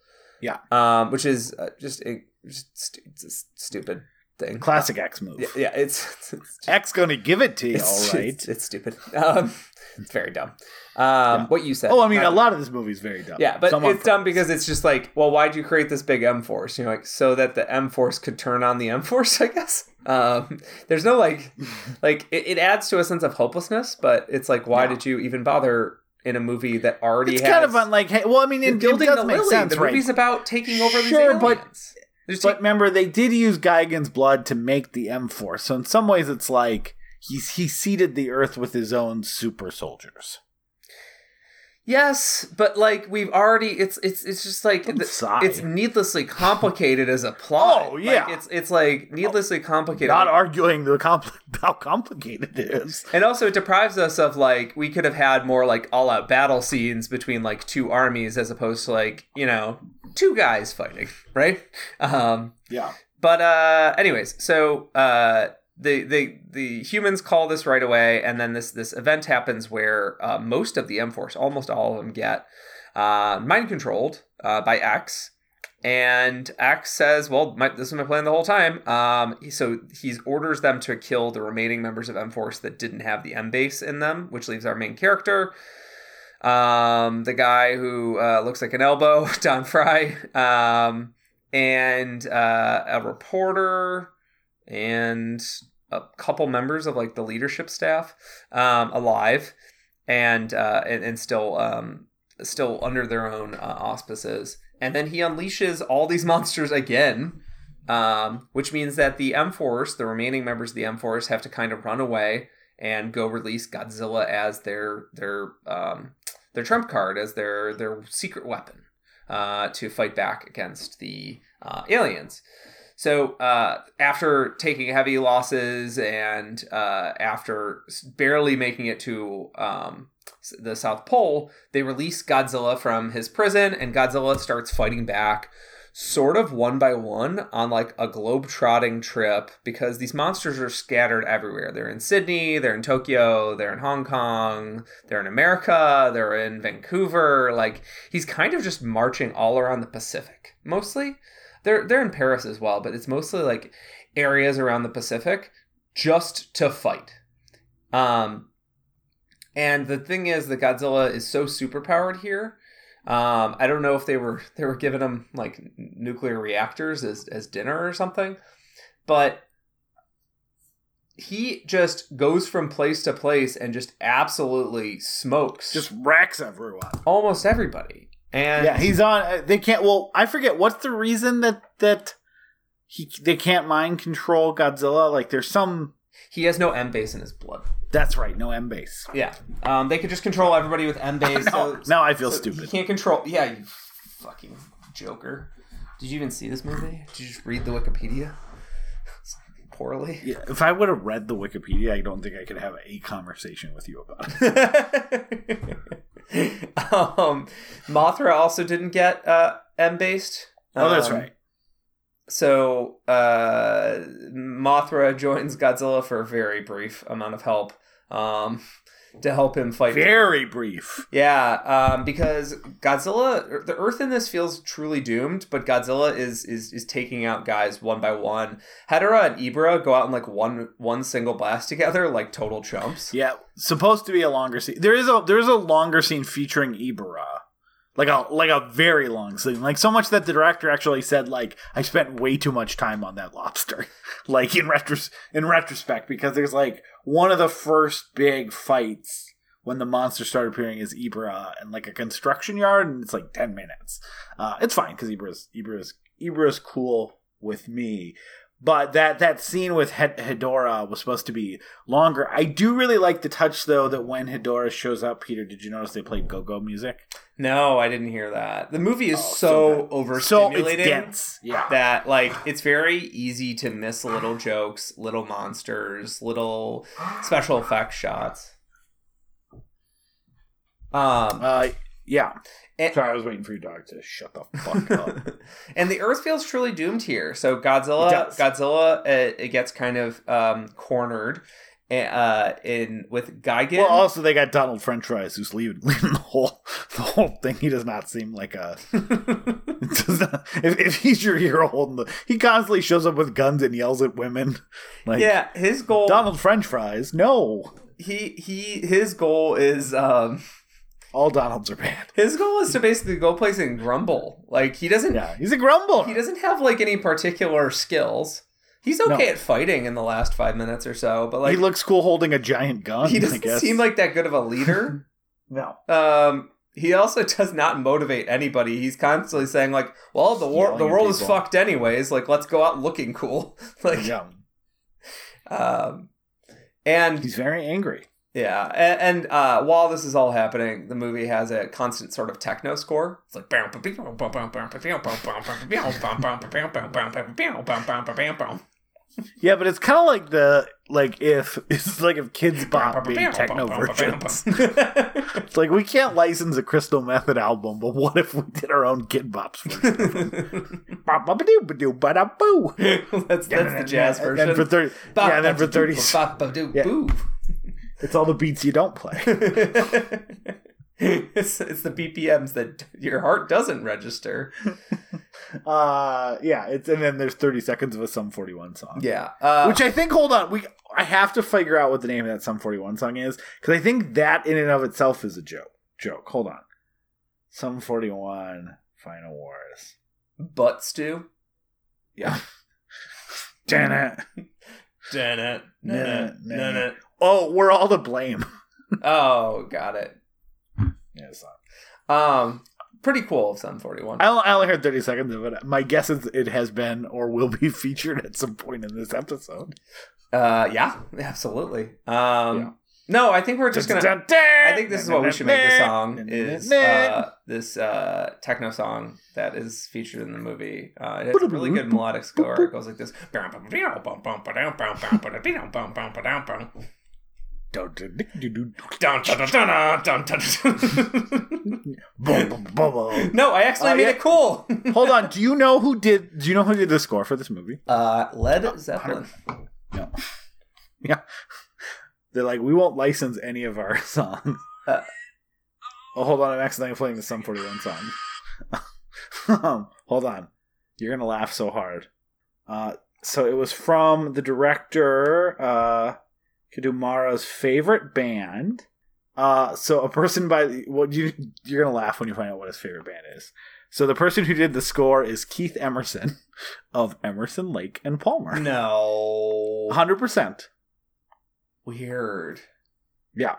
Speaker 1: Yeah.
Speaker 2: um, which is uh, just, just stu- it's a s- stupid thing.
Speaker 1: Classic X move.
Speaker 2: Yeah, yeah, it's it's, it's,
Speaker 1: X gonna give it to you,
Speaker 2: it's,
Speaker 1: all right.
Speaker 2: it's, it's stupid. Um, it's very dumb. Um, What you said.
Speaker 1: oh, I mean, a lot of this movie's very dumb.
Speaker 2: yeah, but it's dumb because it's just like, well, why'd you create this big M force? You know, like so that the M force could turn on the M <laughs> force. I guess. Um, there's no like, <laughs> like it, it adds to a sense of hopelessness, but it's like, why
Speaker 1: Yeah.
Speaker 2: did you even bother in a movie that already
Speaker 1: it's
Speaker 2: has
Speaker 1: kind of on like, hey, well, I mean, it, it
Speaker 2: building
Speaker 1: does
Speaker 2: the
Speaker 1: make
Speaker 2: lily?
Speaker 1: sense,
Speaker 2: the
Speaker 1: right?
Speaker 2: movie's about taking over these
Speaker 1: Sure,
Speaker 2: aliens.
Speaker 1: but-
Speaker 2: There's
Speaker 1: But remember, they did use Gigan's blood to make the M Force. So in some ways, it's like he's he seeded the Earth with his own super soldiers.
Speaker 2: Yes, but like we've already it's it's it's just like the- it's needlessly complicated as a plot.
Speaker 1: Oh, yeah.
Speaker 2: Like, it's it's like needlessly complicated.
Speaker 1: Not arguing the compl- <laughs> how complicated it is.
Speaker 2: and also it deprives us of like we could have had more like all out battle scenes between like two armies as opposed to like, you know, two guys fighting, right? Um
Speaker 1: Yeah.
Speaker 2: but uh anyways, so uh the, the the humans call this right away, and then this this event happens where uh, most of the M Force, almost all of them, get uh, mind controlled uh, by X, and X says, "Well, my, this is my plan the whole time." Um, so he orders them to kill the remaining members of M Force that didn't have the M base in them, which leaves our main character, um, the guy who uh, looks like an elbow, <laughs> Don Frye, um, and uh, a reporter and a couple members of like the leadership staff um, alive and, uh, and and still um, still under their own uh, auspices. And then he unleashes all these <laughs> monsters again, um, which means that the M Force, the remaining members of the M Force, have to kind of run away and go release Godzilla as their their um, their trump card, as their their secret weapon uh, to fight back against the uh, aliens. So uh, after taking heavy losses and uh, after barely making it to um, the South Pole, they release Godzilla from his prison, and Godzilla starts fighting back, sort of one by one, on like a globe-trotting trip because these monsters are scattered everywhere. They're in Sydney, they're in Tokyo, they're in Hong Kong, they're in America, they're in Vancouver. Like he's kind of just marching all around the Pacific, mostly they're they're in Paris as well, but it's mostly like areas around the Pacific just to fight. Um, and the thing is, that Godzilla is so superpowered here. Um, I don't know if they were they were giving him like nuclear reactors as as dinner or something, but he just goes from place to place and just absolutely smokes
Speaker 1: Just wrecks everyone.
Speaker 2: almost everybody. And
Speaker 1: Yeah, he's on. uh, They can't. Well, I forget what's the reason that that he they can't mind control Godzilla. Like, there's some.
Speaker 2: he has no M base in his blood.
Speaker 1: That's right. No M base.
Speaker 2: Yeah, um, they could just control everybody with M <laughs> base. So,
Speaker 1: now I feel
Speaker 2: so
Speaker 1: stupid.
Speaker 2: You can't control. Yeah, you fucking joker. Did you even see this movie? Did you just read the Wikipedia? <laughs> Poorly.
Speaker 1: Yeah, if I would have read the Wikipedia, I don't think I could have a conversation with you about it. <laughs>
Speaker 2: um, Mothra also didn't get uh, M based.
Speaker 1: Oh, that's
Speaker 2: Um,
Speaker 1: right.
Speaker 2: So uh, Mothra joins Godzilla for a very brief amount of help um, to help him fight.
Speaker 1: Very brief.
Speaker 2: Yeah, um, because Godzilla, the Earth in this feels truly doomed, but Godzilla is is is taking out guys one by one. Hedorah and Ebirah go out in like one one single blast together, like total chumps.
Speaker 1: Yeah, supposed to be a longer scene. There is a there is a longer scene featuring Ebirah. Like a like a very long scene. Like so much that the director actually said like I spent way too much time on that lobster. <laughs> like in retros in retrospect because there's like one of the first big fights when the monster started appearing is Ebirah and like a construction yard and it's like 10 minutes. Uh it's fine cuz Ebirah's Ebirah's Ebirah's cool with me. But that that scene with Hed- Hedorah was supposed to be longer. I do really like the touch though that when Hedorah shows up, Peter, did you notice they played go-go music?
Speaker 2: No, I didn't hear that. The movie is
Speaker 1: Oh, so
Speaker 2: so,
Speaker 1: good. So dense. Yeah.
Speaker 2: that like it's very easy to miss little jokes, little monsters, little special effect shots. Um,
Speaker 1: Uh yeah.
Speaker 2: And-
Speaker 1: Sorry, I was waiting for your dog to shut the fuck up. <laughs>
Speaker 2: and the Earth feels truly doomed here. So Godzilla. Godzilla, uh, it gets kind of um, cornered, uh, in with Gigan.
Speaker 1: well, also they got Donald French fries who's leaving, <laughs> leaving the whole the whole thing. He does not seem like a <laughs> does not- if, if he's your hero holding the he constantly shows up with guns and yells at women. Like
Speaker 2: yeah, his goal.
Speaker 1: Donald French fries, no.
Speaker 2: he he his goal is um
Speaker 1: All Donalds are bad.
Speaker 2: his goal is to basically go place and grumble. Like he doesn't
Speaker 1: Yeah, he's a grumble.
Speaker 2: he doesn't have like any particular skills. He's okay
Speaker 1: No.
Speaker 2: at fighting in the last five minutes or so, but like
Speaker 1: he looks cool holding a giant gun.
Speaker 2: he doesn't seem like that good of a leader. <laughs>
Speaker 1: no.
Speaker 2: um he also does not motivate anybody. He's constantly saying like, "Well, the war, the world is fucked anyways. Like, let's go out looking cool." <laughs> like,
Speaker 1: Yeah,
Speaker 2: um, and
Speaker 1: he's very angry.
Speaker 2: Yeah, and, and uh, while this is all happening, the movie has a constant sort of techno score. It's like
Speaker 1: Yeah, but it's kind of like the like if it's like if Kids Bop being techno versions. It's like we can't license a Crystal Method album, but what if we did our own Kid Bops? version?
Speaker 2: That's that's the jazz version.
Speaker 1: then for thirty, yeah, and then for thirty, Yeah.
Speaker 2: Boo.
Speaker 1: it's all the beats you don't play. <laughs>
Speaker 2: it's, it's the BPMs that your heart doesn't register. <laughs>
Speaker 1: Uh, yeah, it's and then there's thirty seconds of a Sum Forty One song.
Speaker 2: Yeah. Uh,
Speaker 1: Which I think, hold on, we I have to figure out what the name of that Sum 41 song is because I think that in and of itself is a joke. Joke. Hold on. Sum 41 Final Wars.
Speaker 2: butt stew.
Speaker 1: Yeah. <laughs> Damn it.
Speaker 2: Dun it.
Speaker 1: Nah, nah. Oh, we're all to blame. <laughs>
Speaker 2: Oh, got it.
Speaker 1: Yeah, it's not.
Speaker 2: Um, pretty cool. Of Sum forty one.
Speaker 1: I, I only heard 30 seconds of it. My guess is it has been or will be <laughs> featured at some point in this episode.
Speaker 2: Uh, yeah, absolutely. Um, no, I think we're just gonna.
Speaker 1: Dun, dun, dun.
Speaker 2: I think this is what we should make the song is uh, this uh, techno song that is featured in the movie. Uh, it has a really good melodic score. It goes like this. <laughs> No, I actually
Speaker 1: Uh,
Speaker 2: made
Speaker 1: yeah.
Speaker 2: it cool.
Speaker 1: Hold on. Do you know who did? Do you know who did the score for this movie?
Speaker 2: Uh, Led Zeppelin.
Speaker 1: No. Yeah. They're like, we won't license any of our songs.
Speaker 2: Uh.
Speaker 1: oh, hold on. I'm accidentally playing the Sum 41 song. um, hold on. You're going to laugh so hard. Uh, so it was from the director, uh, Kitamura's favorite band. Uh, so a person by well, you you're gonna laugh when you find out what his favorite band is. So the person who did the score is Keith Emerson <laughs> of Emerson Lake and Palmer.
Speaker 2: No.
Speaker 1: Hundred percent.
Speaker 2: Weird.
Speaker 1: Yeah.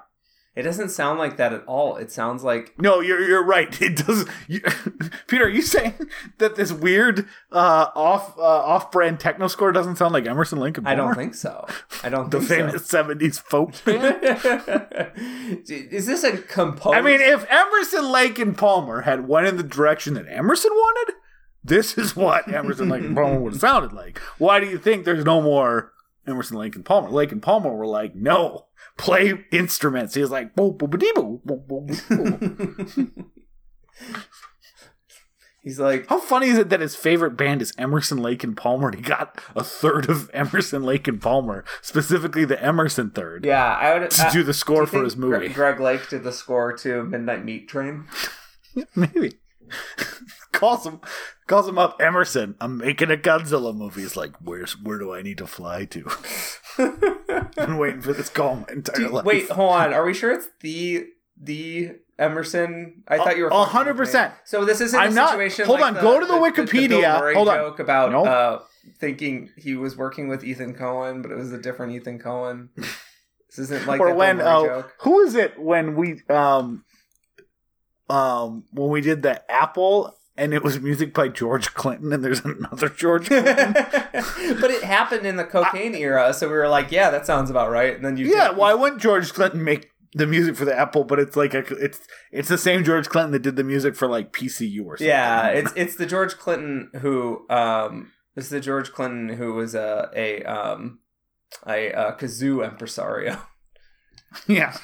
Speaker 2: It doesn't sound like that at all. It sounds like
Speaker 1: No, you're you're right. <laughs> It does. You, <laughs> Peter, are you saying <laughs> that this weird uh, off uh, off brand techno score doesn't sound like Emerson Lake and Palmer?
Speaker 2: I don't think so. I don't
Speaker 1: the famous '70s folk band.
Speaker 2: Is this a composed?
Speaker 1: I mean, if Emerson Lake and Palmer had went in the direction that Emerson wanted, this is what Emerson Lake and Palmer would have sounded like. Why do you think there's no more Emerson Lake and Palmer? Lake and Palmer were like, no, play instruments. He was like, boo boo boo boo.
Speaker 2: he's like,
Speaker 1: How funny is it that his favorite band is Emerson Lake and Palmer? And he got a third of <laughs> Emerson Lake and Palmer, specifically the Emerson third,
Speaker 2: yeah, I would
Speaker 1: to
Speaker 2: uh,
Speaker 1: do the score for his movie.
Speaker 2: Greg Lake did the score to Midnight Meat Train. <laughs>
Speaker 1: Maybe. <laughs> calls him calls him up, Emerson. I'm making a Godzilla movie. He's like, Where's where do I need to fly to? I've <laughs> been waiting for this call my entire life.
Speaker 2: wait, hold on. Are we sure it's the the Emerson? I thought you were
Speaker 1: hundred percent.
Speaker 2: So this isn't
Speaker 1: I'm
Speaker 2: a
Speaker 1: not-
Speaker 2: situation.
Speaker 1: hold
Speaker 2: like
Speaker 1: on, go to the Wikipedia.
Speaker 2: Bill Murray
Speaker 1: Hold on.
Speaker 2: joke about
Speaker 1: Nope.
Speaker 2: uh, thinking he was working with Ethan Cohen, but it was a different Ethan Cohen. This isn't like
Speaker 1: or when uh,
Speaker 2: joke.
Speaker 1: who is it when we um um when we did the Apple and it was music by George Clinton and there's <laughs> another George Clinton. <laughs>
Speaker 2: but it happened in the cocaine era, so we were like, "Yeah, that sounds about right." And then you,
Speaker 1: yeah,
Speaker 2: did-
Speaker 1: why wouldn't George Clinton make the music for the Apple? But it's like a, it's it's the same George Clinton that did the music for like PCU or something.
Speaker 2: yeah, <laughs> it's it's the George Clinton who um, this is the George Clinton who was a a um a, uh kazoo impresario. <laughs>
Speaker 1: yeah.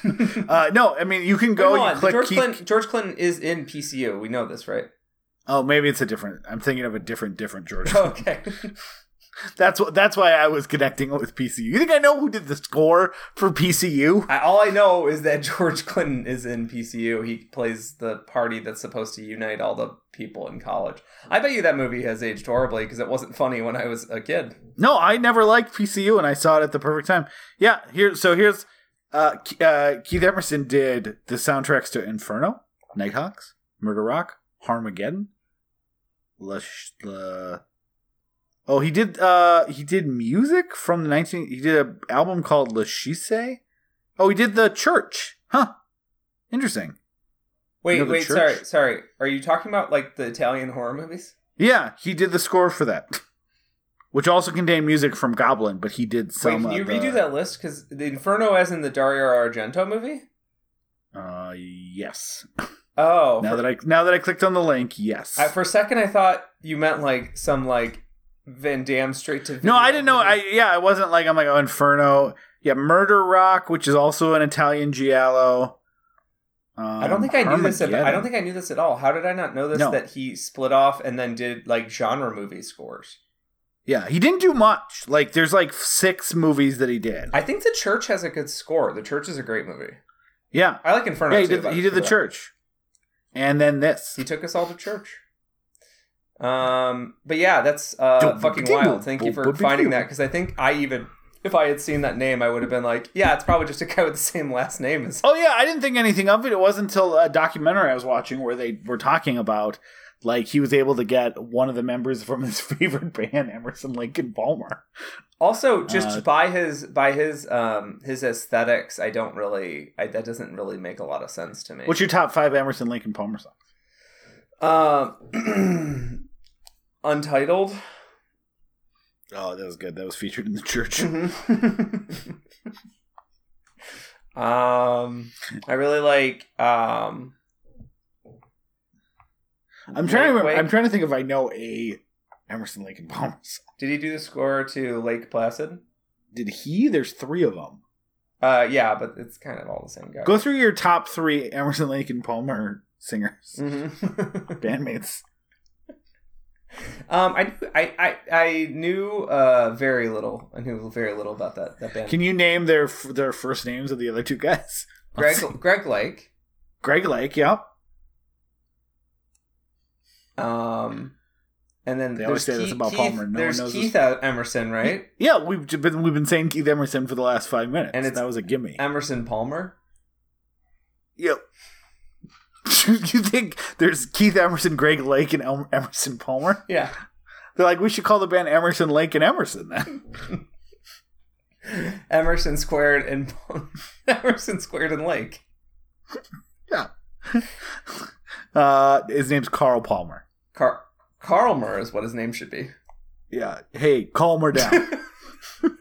Speaker 1: Uh, no, I mean you can go. You click.
Speaker 2: George Clinton. George Clinton is in PCU. We know this, right?
Speaker 1: Oh, maybe it's a different. I'm thinking of a different, different George. <laughs>
Speaker 2: Okay. <laughs>
Speaker 1: That's what. That's why I was connecting it with PCU. You think I know who did the score for PCU?
Speaker 2: I, all I know is that George Clinton is in PCU. He plays the party that's supposed to unite all the people in college. I bet you that movie has aged horribly because it wasn't funny when I was a kid.
Speaker 1: No, I never liked PCU, and I saw it at the perfect time. Yeah, here. So here's uh, uh, Keith Emerson did the soundtracks to Inferno, Nighthawks, Murder Rock, Harmageddon. Lush, uh, oh, he did. Uh, he did music from the nineteen. He did an album called La Chiesa. Oh, he did the Church. Huh. Interesting.
Speaker 2: Wait,
Speaker 1: You know
Speaker 2: wait,
Speaker 1: church?
Speaker 2: sorry, sorry. Are you talking about like the Italian horror movies?
Speaker 1: Yeah, he did the score for that. <laughs> which also contained music from Goblin, but he did some.
Speaker 2: Wait, can you
Speaker 1: the-
Speaker 2: redo that list? Because the Inferno, as in the Dario Argento movie.
Speaker 1: Uh, yes.
Speaker 2: Oh,
Speaker 1: Now
Speaker 2: for,
Speaker 1: that I now that I clicked on the link, yes.
Speaker 2: I, for a second I thought you meant like some like Van Damme straight to.
Speaker 1: no, I didn't know.
Speaker 2: movie.
Speaker 1: I yeah, I wasn't like I'm like oh Inferno. Yeah, Murder Rock, which is also an Italian giallo. Um,
Speaker 2: I don't think I knew this. At, I don't think I knew this at all. How did I not know this?
Speaker 1: No.
Speaker 2: That he split off and then did like genre movie scores.
Speaker 1: Yeah, he didn't do much. Like, there's like six movies that he did.
Speaker 2: I think The Church has a good score. The Church is a great movie.
Speaker 1: yeah,
Speaker 2: I like Inferno.
Speaker 1: yeah, he
Speaker 2: too,
Speaker 1: did.
Speaker 2: but-
Speaker 1: He did the
Speaker 2: but-
Speaker 1: church, and then this.
Speaker 2: He took us all to church. Um, but yeah, that's uh, fucking wild. Thank you for finding that because I think I even, if I had seen that name, I would have been like, yeah, it's probably just a guy with the same last name as.
Speaker 1: Oh yeah, I didn't think anything of it. It wasn't until a documentary I was watching where they were talking about like he was able to get one of the members from his <laughs> favorite band, Emerson Lincoln Palmer.
Speaker 2: Also, just
Speaker 1: Uh,
Speaker 2: by his by his um his aesthetics, I don't really I, that doesn't really make a lot of sense to me.
Speaker 1: What's your top five Emerson Lincoln Palmer songs?
Speaker 2: um <clears throat> Untitled.
Speaker 1: Oh, that was good. That was featured in the church.
Speaker 2: Mm-hmm. <laughs> um, I really like um.
Speaker 1: I'm trying to remember, I'm trying to think if I know a Emerson Lake and Palmer <laughs> song.
Speaker 2: Did he do the score to Lake Placid?
Speaker 1: Did he? There's three of them.
Speaker 2: Uh, yeah, but it's kind of all the same guy.
Speaker 1: Go through your top three Emerson Lake and Palmer singers,
Speaker 2: Mhm. <laughs>
Speaker 1: bandmates.
Speaker 2: um, I, I, I, I knew uh very little. I knew very little about that that band.
Speaker 1: Can you name their their first names of the other two guys?
Speaker 2: Greg <laughs> Greg Lake.
Speaker 1: Greg Lake. Yep.
Speaker 2: Um, and then
Speaker 1: They always say this
Speaker 2: Keith,
Speaker 1: about
Speaker 2: Keith-
Speaker 1: Palmer. No one
Speaker 2: there's
Speaker 1: knows
Speaker 2: Keith
Speaker 1: this.
Speaker 2: Emerson, right?
Speaker 1: Yeah, we've been we've been saying Keith Emerson for the last five minutes,
Speaker 2: And
Speaker 1: that was a gimme.
Speaker 2: Emerson Palmer.
Speaker 1: Yep. <laughs> you think there's Keith Emerson, Greg Lake, and El- Emerson Palmer?
Speaker 2: Yeah. <laughs>
Speaker 1: They're like, we should call the band Emerson, Lake, and Emerson then. <laughs>
Speaker 2: Emerson squared and Emerson squared and Lake.
Speaker 1: yeah. Uh, his name's Carl Palmer.
Speaker 2: Car- Carlmer is what his name should be.
Speaker 1: Yeah. Hey, calm her down. <laughs>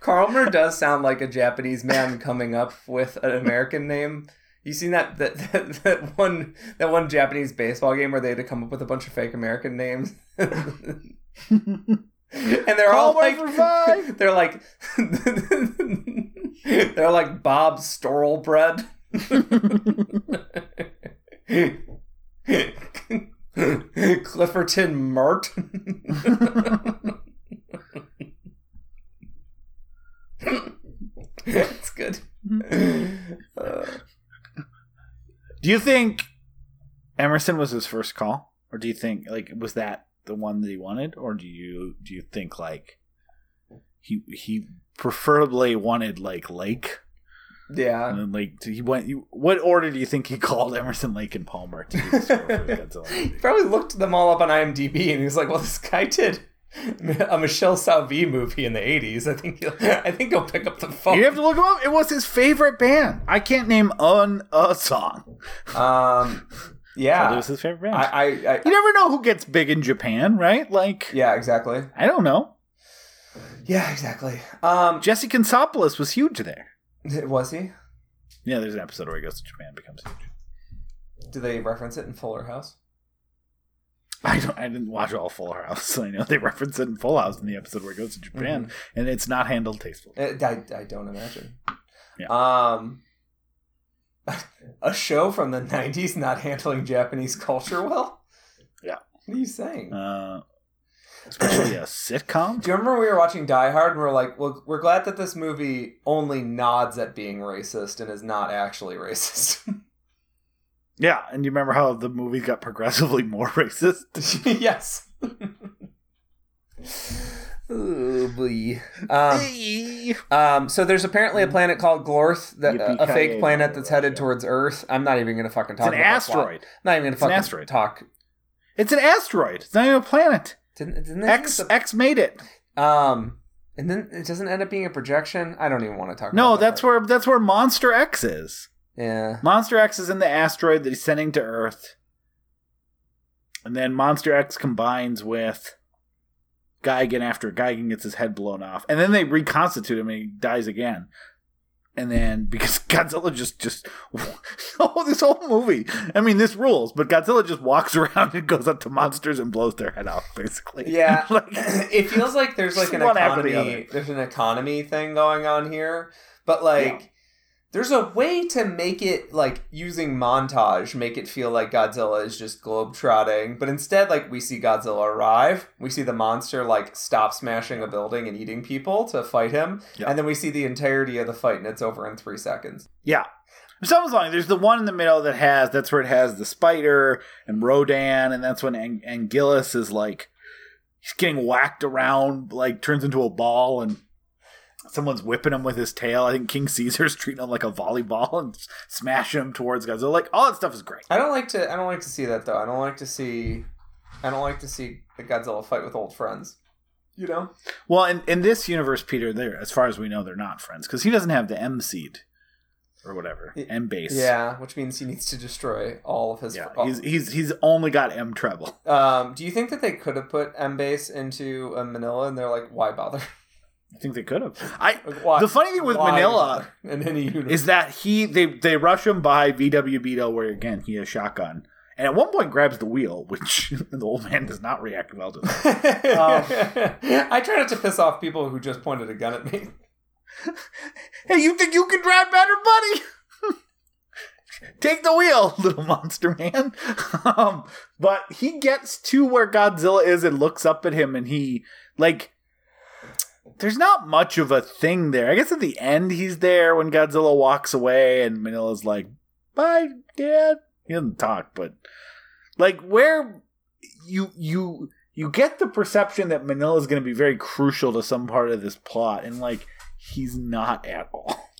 Speaker 2: Carlmer does sound like a Japanese man coming up with an American name. You seen that that, that that one that one Japanese baseball game where they had to come up with a bunch of fake American names, <laughs> and they're all like <laughs> they're like <laughs> they're like Bob Storlbread. <laughs> Clifferton Mert. <laughs> It's good. Uh,
Speaker 1: do you think Emerson was his first call, or do you think like was that the one that he wanted, or do you do you think like he he preferably wanted like Lake?
Speaker 2: yeah.
Speaker 1: And then, like, he went. You, what order do you think he called Emerson, Lake, and Palmer to do the score for
Speaker 2: he probably looked them all up on IMDb and he was like, "Well, this guy did a Michele Soavi movie in the '80s. I think he'll, I think he'll pick up the phone."
Speaker 1: You have to look him up. It was his favorite band. I can't name an a song.
Speaker 2: Um, <laughs> yeah,
Speaker 1: was his favorite band.
Speaker 2: I, I, I,
Speaker 1: you never know who gets big in Japan, right? Like,
Speaker 2: yeah, exactly.
Speaker 1: I don't know.
Speaker 2: Yeah, exactly. Um,
Speaker 1: Jesse Katsopolis was huge there. <laughs>
Speaker 2: was he?
Speaker 1: Yeah, there's an episode where he goes to Japan, and becomes huge.
Speaker 2: Do they reference it in Fuller House?
Speaker 1: I don't. I didn't watch all Full House. I know they reference it in Full House in the episode where he goes to Japan, and it's not handled tastefully.
Speaker 2: I, I don't imagine.
Speaker 1: Yeah.
Speaker 2: Um, <laughs> a show from the '90s not handling Japanese culture well.
Speaker 1: Yeah.
Speaker 2: What are you saying?
Speaker 1: Uh, especially a sitcom.
Speaker 2: Do you remember we were watching Die Hard and we are like, well, we're glad that this movie only nods at being racist and is not actually <laughs> racist.
Speaker 1: Yeah, and you remember how the movie got progressively more <laughs> racist? <laughs>
Speaker 2: yes. oh boy. Um, um, so there's apparently a planet called Gorath, that, uh, a fake planet that's headed towards Earth. I'm not even gonna fucking
Speaker 1: It's
Speaker 2: talk
Speaker 1: an
Speaker 2: about that plot.
Speaker 1: asteroid.
Speaker 2: Not even
Speaker 1: It's an
Speaker 2: fucking
Speaker 1: asteroid.
Speaker 2: talk.
Speaker 1: It's an asteroid. It's not even a planet.
Speaker 2: Didn't, didn't they
Speaker 1: X
Speaker 2: think
Speaker 1: X made it.
Speaker 2: um, and then it doesn't end up being a projection. I don't even want to talk.
Speaker 1: No,
Speaker 2: about that
Speaker 1: that's
Speaker 2: part.
Speaker 1: where that's where Monster X is.
Speaker 2: Yeah.
Speaker 1: Monster X is in the asteroid that he's sending to Earth. And then Monster X combines with Gigan after Gigan gets his head blown off. And then they reconstitute him and he dies again. And then because <laughs> Godzilla just just <laughs> oh this whole movie. I mean this rules, but Godzilla just walks <laughs> around and goes up to monsters and blows their head off, basically.
Speaker 2: Yeah,
Speaker 1: like <clears throat>
Speaker 2: it feels like there's like an
Speaker 1: after the
Speaker 2: economy. There's an economy thing going on here, but like. There's a way to make it like using montage, make it feel like Godzilla is just globetrotting, but instead, like we see Godzilla arrive, we see the monster like stop smashing a building and eating people to fight him, and then we see the entirety of the fight, and it's over in three seconds.
Speaker 1: Yeah. Some long. There's the one in the middle that has that's where it has the spider and Rodan, and that's when Ang- Anguillus is like he's getting whacked around, like turns into a ball, and someone's whipping him with his tail. I think King Caesar's <laughs> treating him like a volleyball and smashing him towards Godzilla. Like all that stuff is great.
Speaker 2: I don't like to. I don't like to see that though. I don't like to see. I don't like to see the Godzilla fight with old friends. You know.
Speaker 1: Well, in, in this universe, Peter, there as far as we know, they're not friends because he doesn't have the M seed or whatever M base.
Speaker 2: Yeah, which means he needs to destroy all of his.
Speaker 1: yeah. He's he's he's only got M treble.
Speaker 2: um, do you think that they could have put M base into uh, Minilla, and they're like, why bother? <laughs>
Speaker 1: I think they could have. I
Speaker 2: Like, why,
Speaker 1: The funny thing with
Speaker 2: why
Speaker 1: Minilla
Speaker 2: bother <laughs> in any universe
Speaker 1: is that he they they rush him by VW Beetle where again he has shotgun and at one point grabs the wheel which <laughs> the old man does not react well to. That. <laughs> Um,
Speaker 2: I try not to piss off people who just pointed a gun at me.
Speaker 1: hey, you think you can drive better, buddy? Take the wheel, little monster man. um, but he gets to where Godzilla is and looks up at him, and he like. There's not much of a thing there. I guess at the end he's there when Godzilla walks away, and Minilla's like, "Bye, Dad." He doesn't talk, but like where you you you get the perception that Minilla is going to be very crucial to some part of this plot, and like he's not at all. <laughs>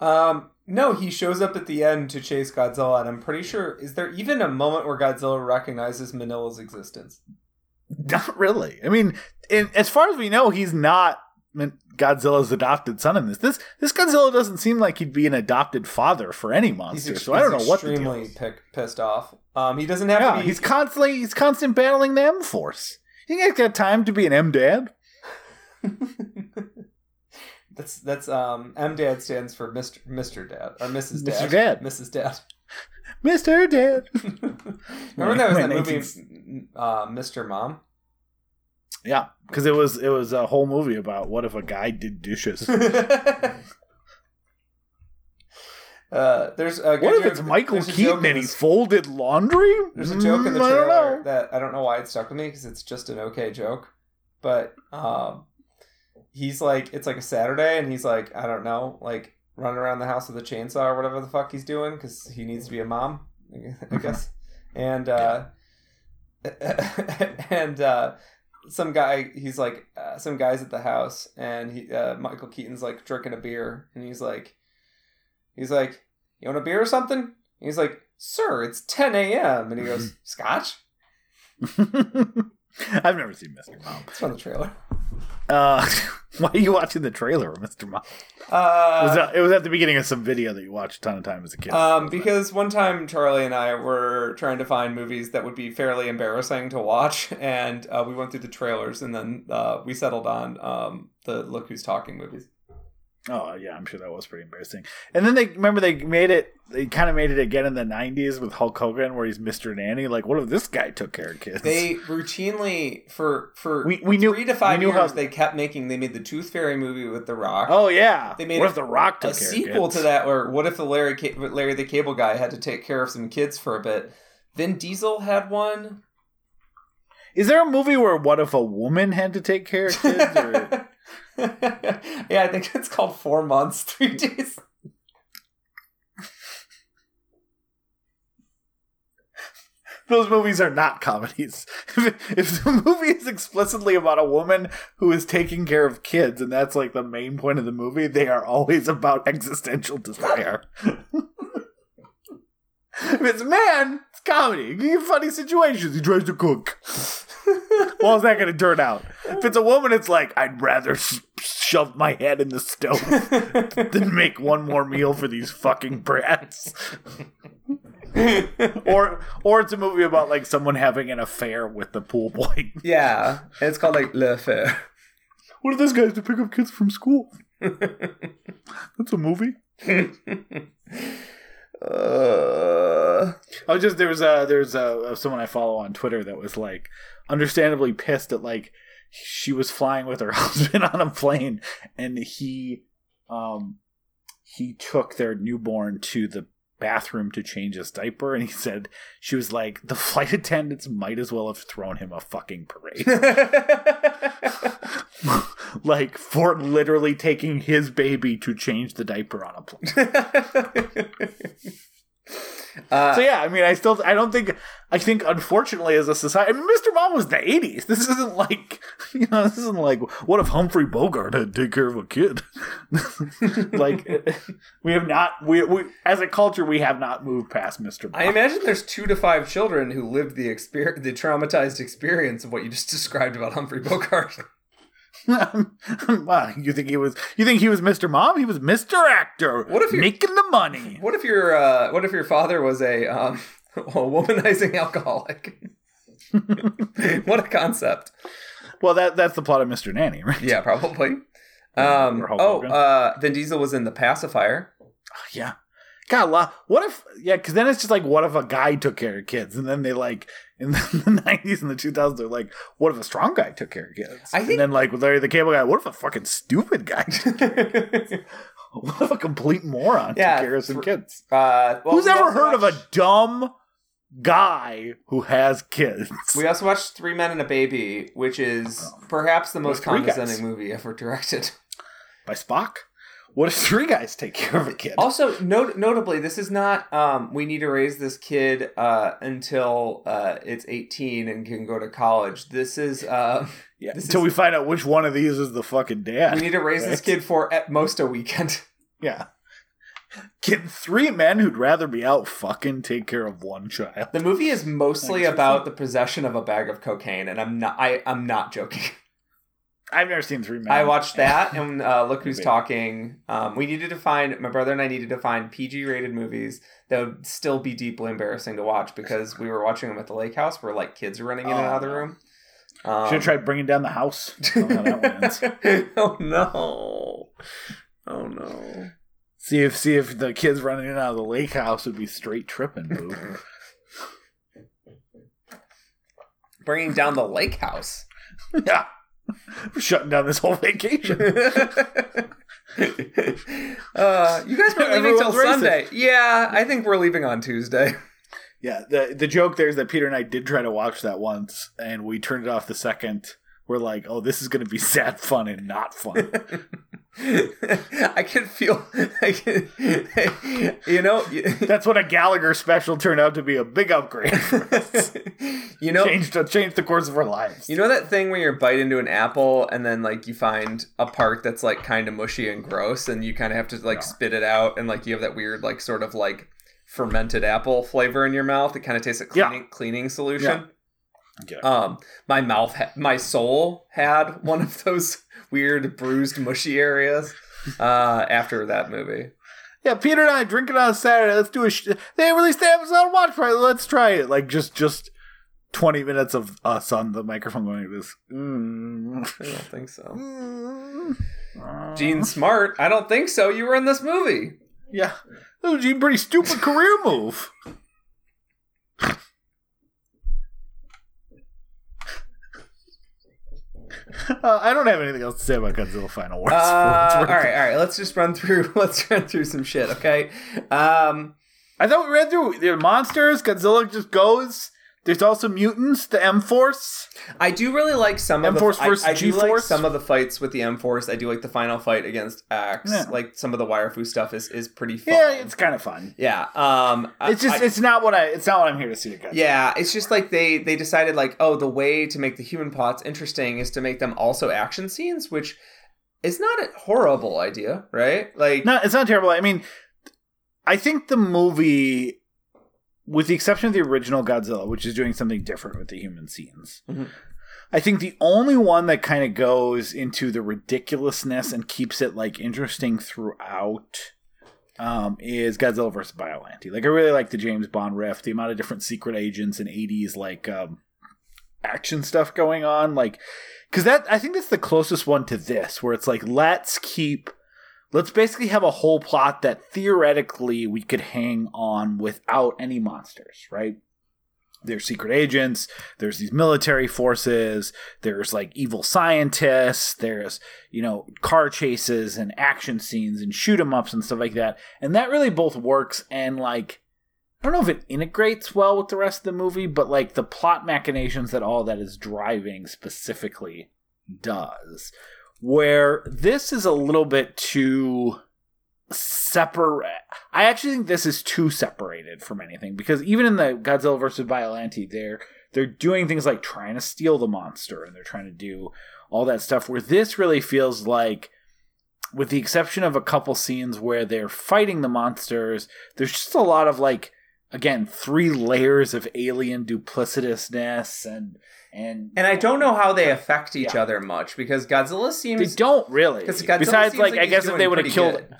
Speaker 2: Um, no, he shows up at the end to chase Godzilla, and I'm pretty sure. Is there even a moment where Godzilla recognizes Minilla's existence?
Speaker 1: Not really. I mean, in, as far as we know, he's not Godzilla's adopted son in this. This this Godzilla doesn't seem like he'd be an adopted father for any monster.
Speaker 2: ex-
Speaker 1: so I don't know what the deal
Speaker 2: extremely
Speaker 1: is.
Speaker 2: pissed off. Um, he doesn't have
Speaker 1: Yeah,
Speaker 2: to be.
Speaker 1: he's constantly he's constant battling the M Force. He's got time to be an M dad? <laughs>
Speaker 2: that's that's um M Dad stands for Mister Mister Dad or Mrs. Dad.
Speaker 1: Mr. Dad.
Speaker 2: Mrs. Dad.
Speaker 1: Mister Dad. <laughs>
Speaker 2: Remember that was that movie,
Speaker 1: 19
Speaker 2: uh, Mr. Mom.
Speaker 1: Yeah, because it was it was a whole movie about what if a guy did dishes. <laughs>
Speaker 2: uh, there's a good
Speaker 1: What if
Speaker 2: joke-
Speaker 1: it's Michael
Speaker 2: there's a joke
Speaker 1: Keaton and he folded laundry?
Speaker 2: There's a joke in the
Speaker 1: Mm, I don't
Speaker 2: trailer
Speaker 1: know.
Speaker 2: that I don't know why it stuck with me because it's just an okay joke, but um, he's like it's like a Saturday and he's like I don't know like running around the house with a chainsaw or whatever the fuck he's doing because he needs to be a mom, I guess, and uh, <laughs> and uh, some guy he's like uh, some guys at the house and he uh, Michael Keaton's like drinking a beer and he's like he's like you want a beer or something and he's like sir it's 10 a.m and he goes <laughs> scotch <laughs>
Speaker 1: I've never seen Mr. Mom.
Speaker 2: it's from the trailer
Speaker 1: Uh, <laughs> why are you watching the trailer Mr. Mom?
Speaker 2: uh,
Speaker 1: it, was at, it was at the beginning of some video that you watched a ton of time as a kid.
Speaker 2: um, because one time Charlie and I were trying to find movies that would be fairly embarrassing to watch, <laughs> and uh, we went through the trailers, and then uh, we settled on um, the Look Who's Talking movies.
Speaker 1: Oh yeah, I'm sure that was pretty embarrassing. And then they remember they made it. They kind of made it again in the '90s with Hulk Hogan, where he's Mr. Nanny. Like, what if this guy took care of kids?
Speaker 2: They routinely for for
Speaker 1: We- we knew-
Speaker 2: three to five years
Speaker 1: how-
Speaker 2: they kept making. They made the Tooth Fairy movie with The Rock.
Speaker 1: oh yeah,
Speaker 2: They made
Speaker 1: what
Speaker 2: a-
Speaker 1: if the Rock took
Speaker 2: a
Speaker 1: care
Speaker 2: sequel
Speaker 1: of kids?
Speaker 2: to that, or what if the Larry Larry the Cable Guy had to take care of some kids for a bit? Vin Diesel had one.
Speaker 1: Is there a movie where what if a woman had to take care of kids? Or... <laughs>
Speaker 2: yeah, I think it's called Four Months, <laughs> Three Days.
Speaker 1: Those movies are not comedies. <laughs> if the movie is explicitly about a woman who is taking care of kids, and that's like the main point of the movie, they are always about existential despair. If it's a man, it's comedy. You get funny situations. He tries to cook. <laughs> well, is that going to turn out? If it's a woman, it's like I'd rather sh- shove my head in the stove <laughs> than make one more meal for these fucking brats. or or it's a movie about like someone having an affair with the pool boy. <laughs>
Speaker 2: yeah, it's called like Le Fair.
Speaker 1: what are those guys to pick up kids from school? That's a movie.
Speaker 2: Uh,
Speaker 1: I was just there was a there's a someone I follow on Twitter that was like understandably pissed at like she was flying with her <laughs> husband on a plane and he um he took their newborn to the bathroom to change his diaper and he said she was like the flight attendants might as well have thrown him a fucking parade <laughs> <laughs> <laughs> like for literally taking his baby to change the diaper on a plane <laughs>
Speaker 2: uh,
Speaker 1: So yeah, I mean, I still, I don't think, I think, unfortunately, as a society, I mean, Mr. Mom was the '80s. This isn't like, <laughs> you know, this isn't like, what if Humphrey Bogart had to take care of a kid? like, we have not, we, we, as a culture, we have not moved past Mr. Mom.
Speaker 2: I imagine there's two to five children who lived the exper- the traumatized experience of what you just described about Humphrey Bogart. <laughs>
Speaker 1: wow, you think he was, you think he was Mr. Mom? He was Mr. Actor.
Speaker 2: What if you're-
Speaker 1: making the money?
Speaker 2: What if your uh, what if your father was a um, <laughs> a womanizing alcoholic? <laughs> what a concept.
Speaker 1: Well, that that's the plot of Mr. Nanny, right?
Speaker 2: Yeah, probably. Um, oh, uh, Vin Diesel was in the pacifier.
Speaker 1: Yeah. God, what if, yeah, because then it's just like, what if a guy took care of kids? And then they like, in the <laughs> 90s and the 2000s, they're like, what if a strong guy took care of kids?
Speaker 2: I think-
Speaker 1: and then, like, with Larry the Cable Guy, what if a fucking stupid guy? <laughs> <laughs> what if a complete moron
Speaker 2: Yeah,
Speaker 1: took care of some
Speaker 2: for-
Speaker 1: kids?
Speaker 2: Uh, well,
Speaker 1: Who's
Speaker 2: we
Speaker 1: ever heard of a dumb guy who has kids?
Speaker 2: We also watched Three Men and a Baby, which is perhaps the most
Speaker 1: Three Guys.
Speaker 2: condescending movie ever directed.
Speaker 1: By Spock? What if three guys take care of a kid?
Speaker 2: Also, not- notably, this is not. Um, we need to raise this kid uh, until uh, it's eighteen and can go to college. This is. Uh,
Speaker 1: yeah,
Speaker 2: this
Speaker 1: until
Speaker 2: is-
Speaker 1: we find out which one of these is the fucking dad.
Speaker 2: we need to raise this kid for at most a weekend. <laughs>
Speaker 1: Yeah. Can three men who'd rather be out fucking take care of one child?
Speaker 2: The movie is mostly about the possession of a bag of cocaine, and I'm not. I, I'm not joking.
Speaker 1: I've never seen three men.
Speaker 2: I watched that, and uh, <laughs> look who's talking. Um, we needed to find my brother and I needed to find PG-rated movies that would still be deeply embarrassing to watch because we were watching them at the lake house where like kids are running in and
Speaker 1: Oh,
Speaker 2: out of the room. Um,
Speaker 1: Should have tried bringing down the house. <laughs> I don't know how that ends. <laughs>
Speaker 2: oh no! Oh no!
Speaker 1: See if see if the kids running in and out of the lake house would be straight tripping, boo.
Speaker 2: Bringing down the lake house.
Speaker 1: yeah, we're shutting down this whole vacation. <laughs>
Speaker 2: uh, you guys were leaving till. Sunday. Yeah, I think we're leaving on Tuesday. <laughs>
Speaker 1: Yeah, the the joke there is that Peter and I did try to watch that once, and we turned it off the second. We're like, oh, this is going to be <laughs> sad fun and not fun. <laughs>
Speaker 2: I can feel, I can, <laughs> you know,
Speaker 1: That's what a Gallagher special turned out to be a big upgrade.
Speaker 2: you know,
Speaker 1: changed changed the course of our lives.
Speaker 2: you know that thing where you bite into an apple and then like you find a part that's like kind of mushy and gross, and you kind of have to like spit it out, and like you have that weird like sort of like fermented apple flavor in your mouth. It kind of tastes like
Speaker 1: Yeah.
Speaker 2: cleaning cleaning solution.
Speaker 1: Okay.
Speaker 2: Um, my mouth, ha- my soul had one of those weird bruised mushy areas uh, after that movie.
Speaker 1: Yeah, Peter and I drinking on a Saturday. Let's do a. Sh- they released the episode. Watch party. Let's try it. Like just just twenty minutes of us on the microphone going like this. Mm.
Speaker 2: I don't think so.
Speaker 1: Mm. <laughs>
Speaker 2: Jean Smart, I don't think so. You were in this movie.
Speaker 1: Yeah, that was a pretty stupid career move. <laughs> Uh, I don't have anything else to say about Godzilla Final Wars. <laughs>
Speaker 2: Uh,
Speaker 1: for what it's
Speaker 2: all right, all right. Let's just run through. <laughs> Let's run through some shit, okay? Um,
Speaker 1: I thought we ran through the monsters. Godzilla just goes. There's also mutants. The M Force.
Speaker 2: I do really like some of the.
Speaker 1: M-Force
Speaker 2: I,
Speaker 1: versus
Speaker 2: I do like some of the fights with the M Force. I do like the final fight against Axe.
Speaker 1: Yeah.
Speaker 2: Like some of the wire fu stuff is is pretty fun.
Speaker 1: Yeah, it's kind of fun.
Speaker 2: yeah. Um,
Speaker 1: It's just
Speaker 2: I-
Speaker 1: it's not what I it's not what I'm here to see.
Speaker 2: Yeah, it's just like they they decided like, oh, the way to make the human plots interesting is to make them also action scenes, which is not a horrible idea, right? Like,
Speaker 1: No, it's not terrible. I mean, I think the movie, with the exception of the original Godzilla, which is doing something different with the human scenes,
Speaker 2: Mhm.
Speaker 1: I think the only one that kind of goes into the ridiculousness and keeps it like interesting throughout um, is Godzilla vs. Biollante. Like I really like the James Bond riff, the amount of different secret agents and 80s like um, action stuff going on, like because that I think that's the closest one to this, where it's like let's keep. Let's basically have a whole plot that theoretically we could hang on without any monsters, right? there's secret agents, there's these military forces, there's like evil scientists, there's, you know, car chases and action scenes and shoot 'em ups and stuff like that. And that really both works and like I don't know if it integrates well with the rest of the movie, but like the plot machinations that all that is driving specifically does. Where this is a little bit too separate. I actually think this is too separated from anything because even in the Godzilla versus Biollante, they're they're doing things like trying to steal the monster and they're trying to do all that stuff. Where this really feels like, with the exception of a couple scenes where they're fighting the monsters, there's just a lot of like again three layers of alien duplicitousness and and
Speaker 2: and I don't know how they affect each yeah. other much because Godzilla seems
Speaker 1: they don't really. Besides, like, like I guess if they would have killed, good.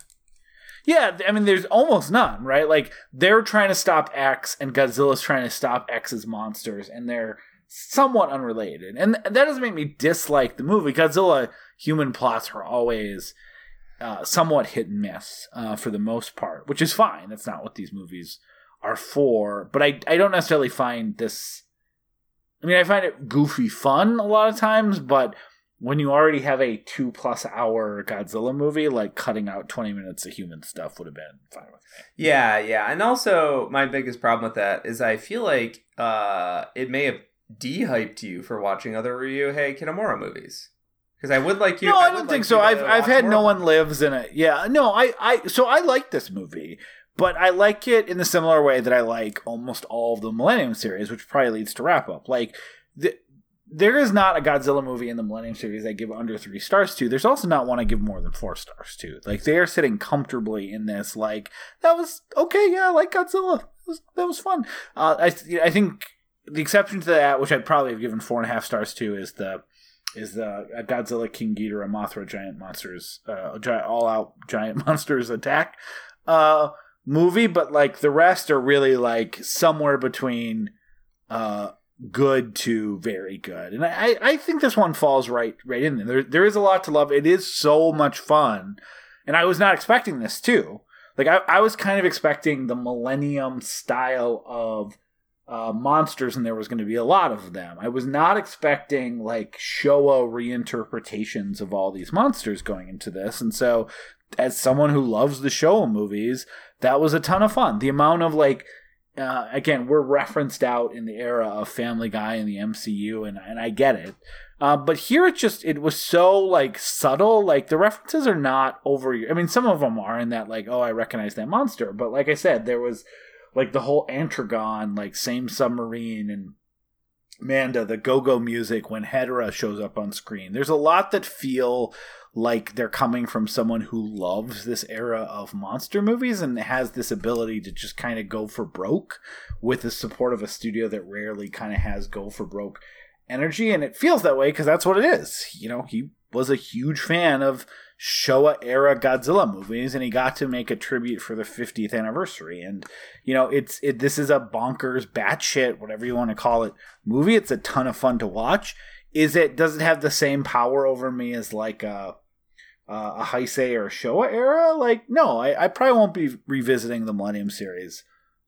Speaker 1: Yeah, I mean, there's almost none, right? Like they're trying to stop X, and Godzilla's trying to stop X's monsters, and they're somewhat unrelated. And that doesn't make me dislike the movie. Godzilla human plots are always uh, somewhat hit and miss uh, for the most part, which is fine. That's not what these movies are for. But I I don't necessarily find this. I mean, I find it goofy fun a lot of times, but when you already have a two plus hour Godzilla movie, like cutting out 20 minutes of human stuff would have been fine with
Speaker 2: me. Yeah, yeah. And also, my biggest problem with that is I feel like uh, it may have de-hyped you for watching other Ryuhei Kitamura movies. Because I would like you.
Speaker 1: No, I,
Speaker 2: I
Speaker 1: don't think so. I've I've had No One Lives in it. Yeah, no, I I so I like this movie, but I like it in the similar way that I like almost all of the Millennium series, which probably leads to wrap up. Like the, there is not a Godzilla movie in the Millennium series I give under three stars to. There's also not one I give more than four stars to. Like they are sitting comfortably in this. Like that was okay. Yeah, I like Godzilla. That was, that was fun. Uh, I I think the exception to that, which I'd probably have given four and a half stars to, is the is the Godzilla King Ghidorah Mothra Giant Monsters uh, all out giant <laughs> monsters attack uh movie. But like the rest are really like somewhere between. Uh, good to very good. And I, I think this one falls right right in there. there. There is a lot to love. It is so much fun. And I was not expecting this too. Like I, I was kind of expecting the millennium style of uh, monsters and there was going to be a lot of them. I was not expecting like Showa reinterpretations of all these monsters going into this. And so as someone who loves the Showa movies, that was a ton of fun. The amount of like uh, again, we're referenced out in the era of Family Guy and the MCU, and and I get it. Uh, but here it just it was so like subtle. Like the references are not over. I mean, some of them are in that like, oh, I recognize that monster. But like I said, there was like the whole Atragon, like same submarine, and Manda, the go-go music when Hedorah shows up on screen. There's a lot that feel like they're coming from someone who loves this era of monster movies and has this ability to just kind of go for broke with the support of a studio that rarely kind of has go for broke energy and it feels that way because that's what it is you know he was a huge fan of Showa era Godzilla movies, and he got to make a tribute for the 50th anniversary. And you know, it's it. This is a bonkers, batshit, whatever you want to call it, movie. It's a ton of fun to watch. Is it? Does it have the same power over me as like a uh, a Heisei or a Showa era. Like, no, I, I probably won't be revisiting the Millennium series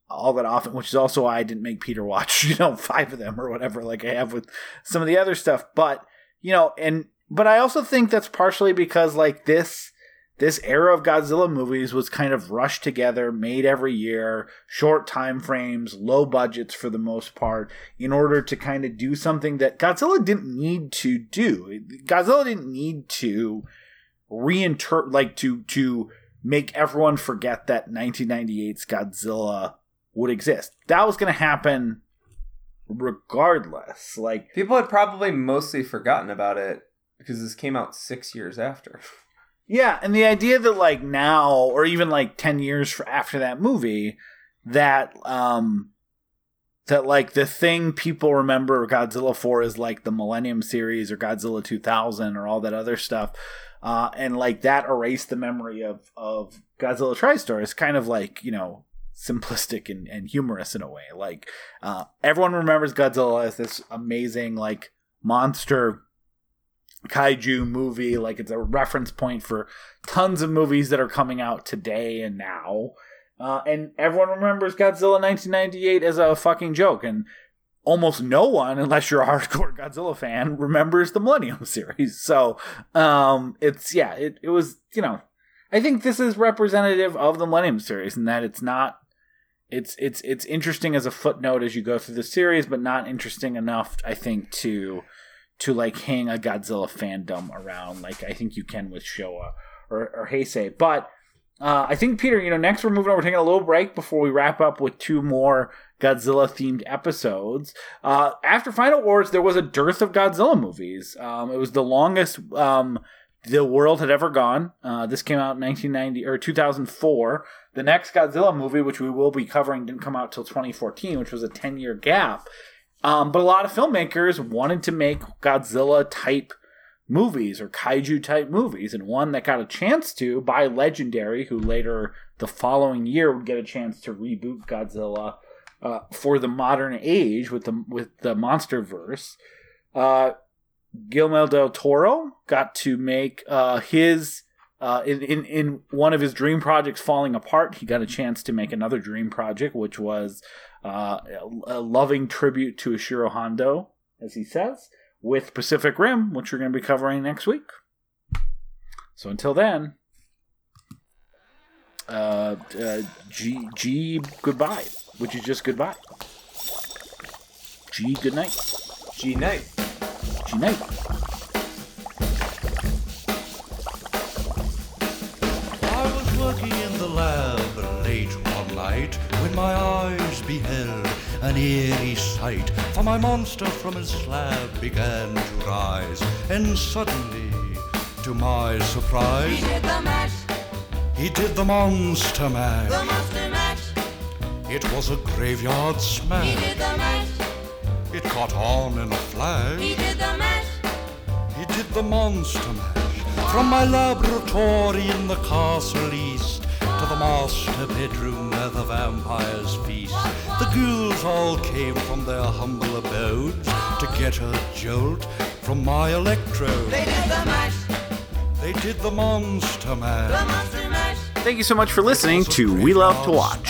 Speaker 1: all that often, which is also why I didn't make Peter watch, <laughs> you know, five of them or whatever, like I have with some of the other stuff. But, you know, and, but I also think that's partially because, like, this, this era of Godzilla movies was kind of rushed together, made every year, short time frames, low budgets for the most part, in order to kind of do something that Godzilla didn't need to do. Godzilla didn't need to reinterpret like to to make everyone forget that 1998's Godzilla would exist. That was going to happen regardless. Like
Speaker 2: people had probably mostly forgotten about it because this came out 6 years after.
Speaker 1: Yeah, and the idea that like now or even like 10 years after that movie that um that like the thing people remember Godzilla for is like the Millennium series or Godzilla 2000 or all that other stuff uh, and like that erased the memory of of Godzilla TriStar. It's kind of like you know simplistic and, and humorous in a way. Like uh, everyone remembers Godzilla as this amazing like monster kaiju movie. Like it's a reference point for tons of movies that are coming out today and now. Uh, and everyone remembers Godzilla 1998 as a fucking joke, and almost no one, unless you're a hardcore <laughs> Godzilla fan, remembers the Millennium <laughs> series. So, um, it's yeah, it, it was you know, I think this is representative of the Millennium series in that it's not. It's it's it's interesting as a footnote as you go through the series, but not interesting enough, I think, to to like hang a Godzilla fandom around like I think you can with Showa or, or Heisei. But uh, I think Peter, you know, next we're moving on. We're taking a little break before we wrap up with two more Godzilla themed episodes. Uh, after Final Wars, there was a dearth of Godzilla movies. Um, it was the longest um, the world had ever gone. Uh, this came out in 1990 or 2004. The next Godzilla movie, which we will be covering, didn't come out till 2014, which was a 10 year gap. Um, but a lot of filmmakers wanted to make Godzilla type movies or kaiju type movies, and one that got a chance to by Legendary, who later the following year would get a chance to reboot Godzilla uh, for the modern age with the with the MonsterVerse. Uh, Guillermo del Toro got to make uh, his uh, in, in in one of his dream projects falling apart. He got a chance to make another dream project, which was uh, a loving tribute to Ishiro Honda, as he says, with Pacific Rim, which we're going to be covering next week. So until then, uh, uh, G G goodbye, which is just goodbye. G good night.
Speaker 2: G night.
Speaker 1: G night.
Speaker 5: I was working in the lab late one night when my eyes beheld an eerie sight. For my monster from his slab began to rise, and suddenly, to my surprise,
Speaker 6: He did the mash,
Speaker 5: he did the monster mash.
Speaker 6: the monster mash.
Speaker 5: It was a graveyard smash.
Speaker 6: He did the mash,
Speaker 5: It caught on in a flash.
Speaker 6: he did the mash.
Speaker 5: He did the monster mash from my laboratory in the castle east to the master bedroom where the vampires feast. The ghouls all came from their humble abodes to get a jolt from my electrode.
Speaker 6: They did the mash,
Speaker 5: They did the monster mash.
Speaker 6: the monster mash.
Speaker 1: Thank you so much for listening to We Love to Watch.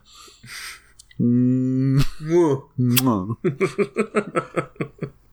Speaker 1: Mm. Mwah. <laughs> <laughs>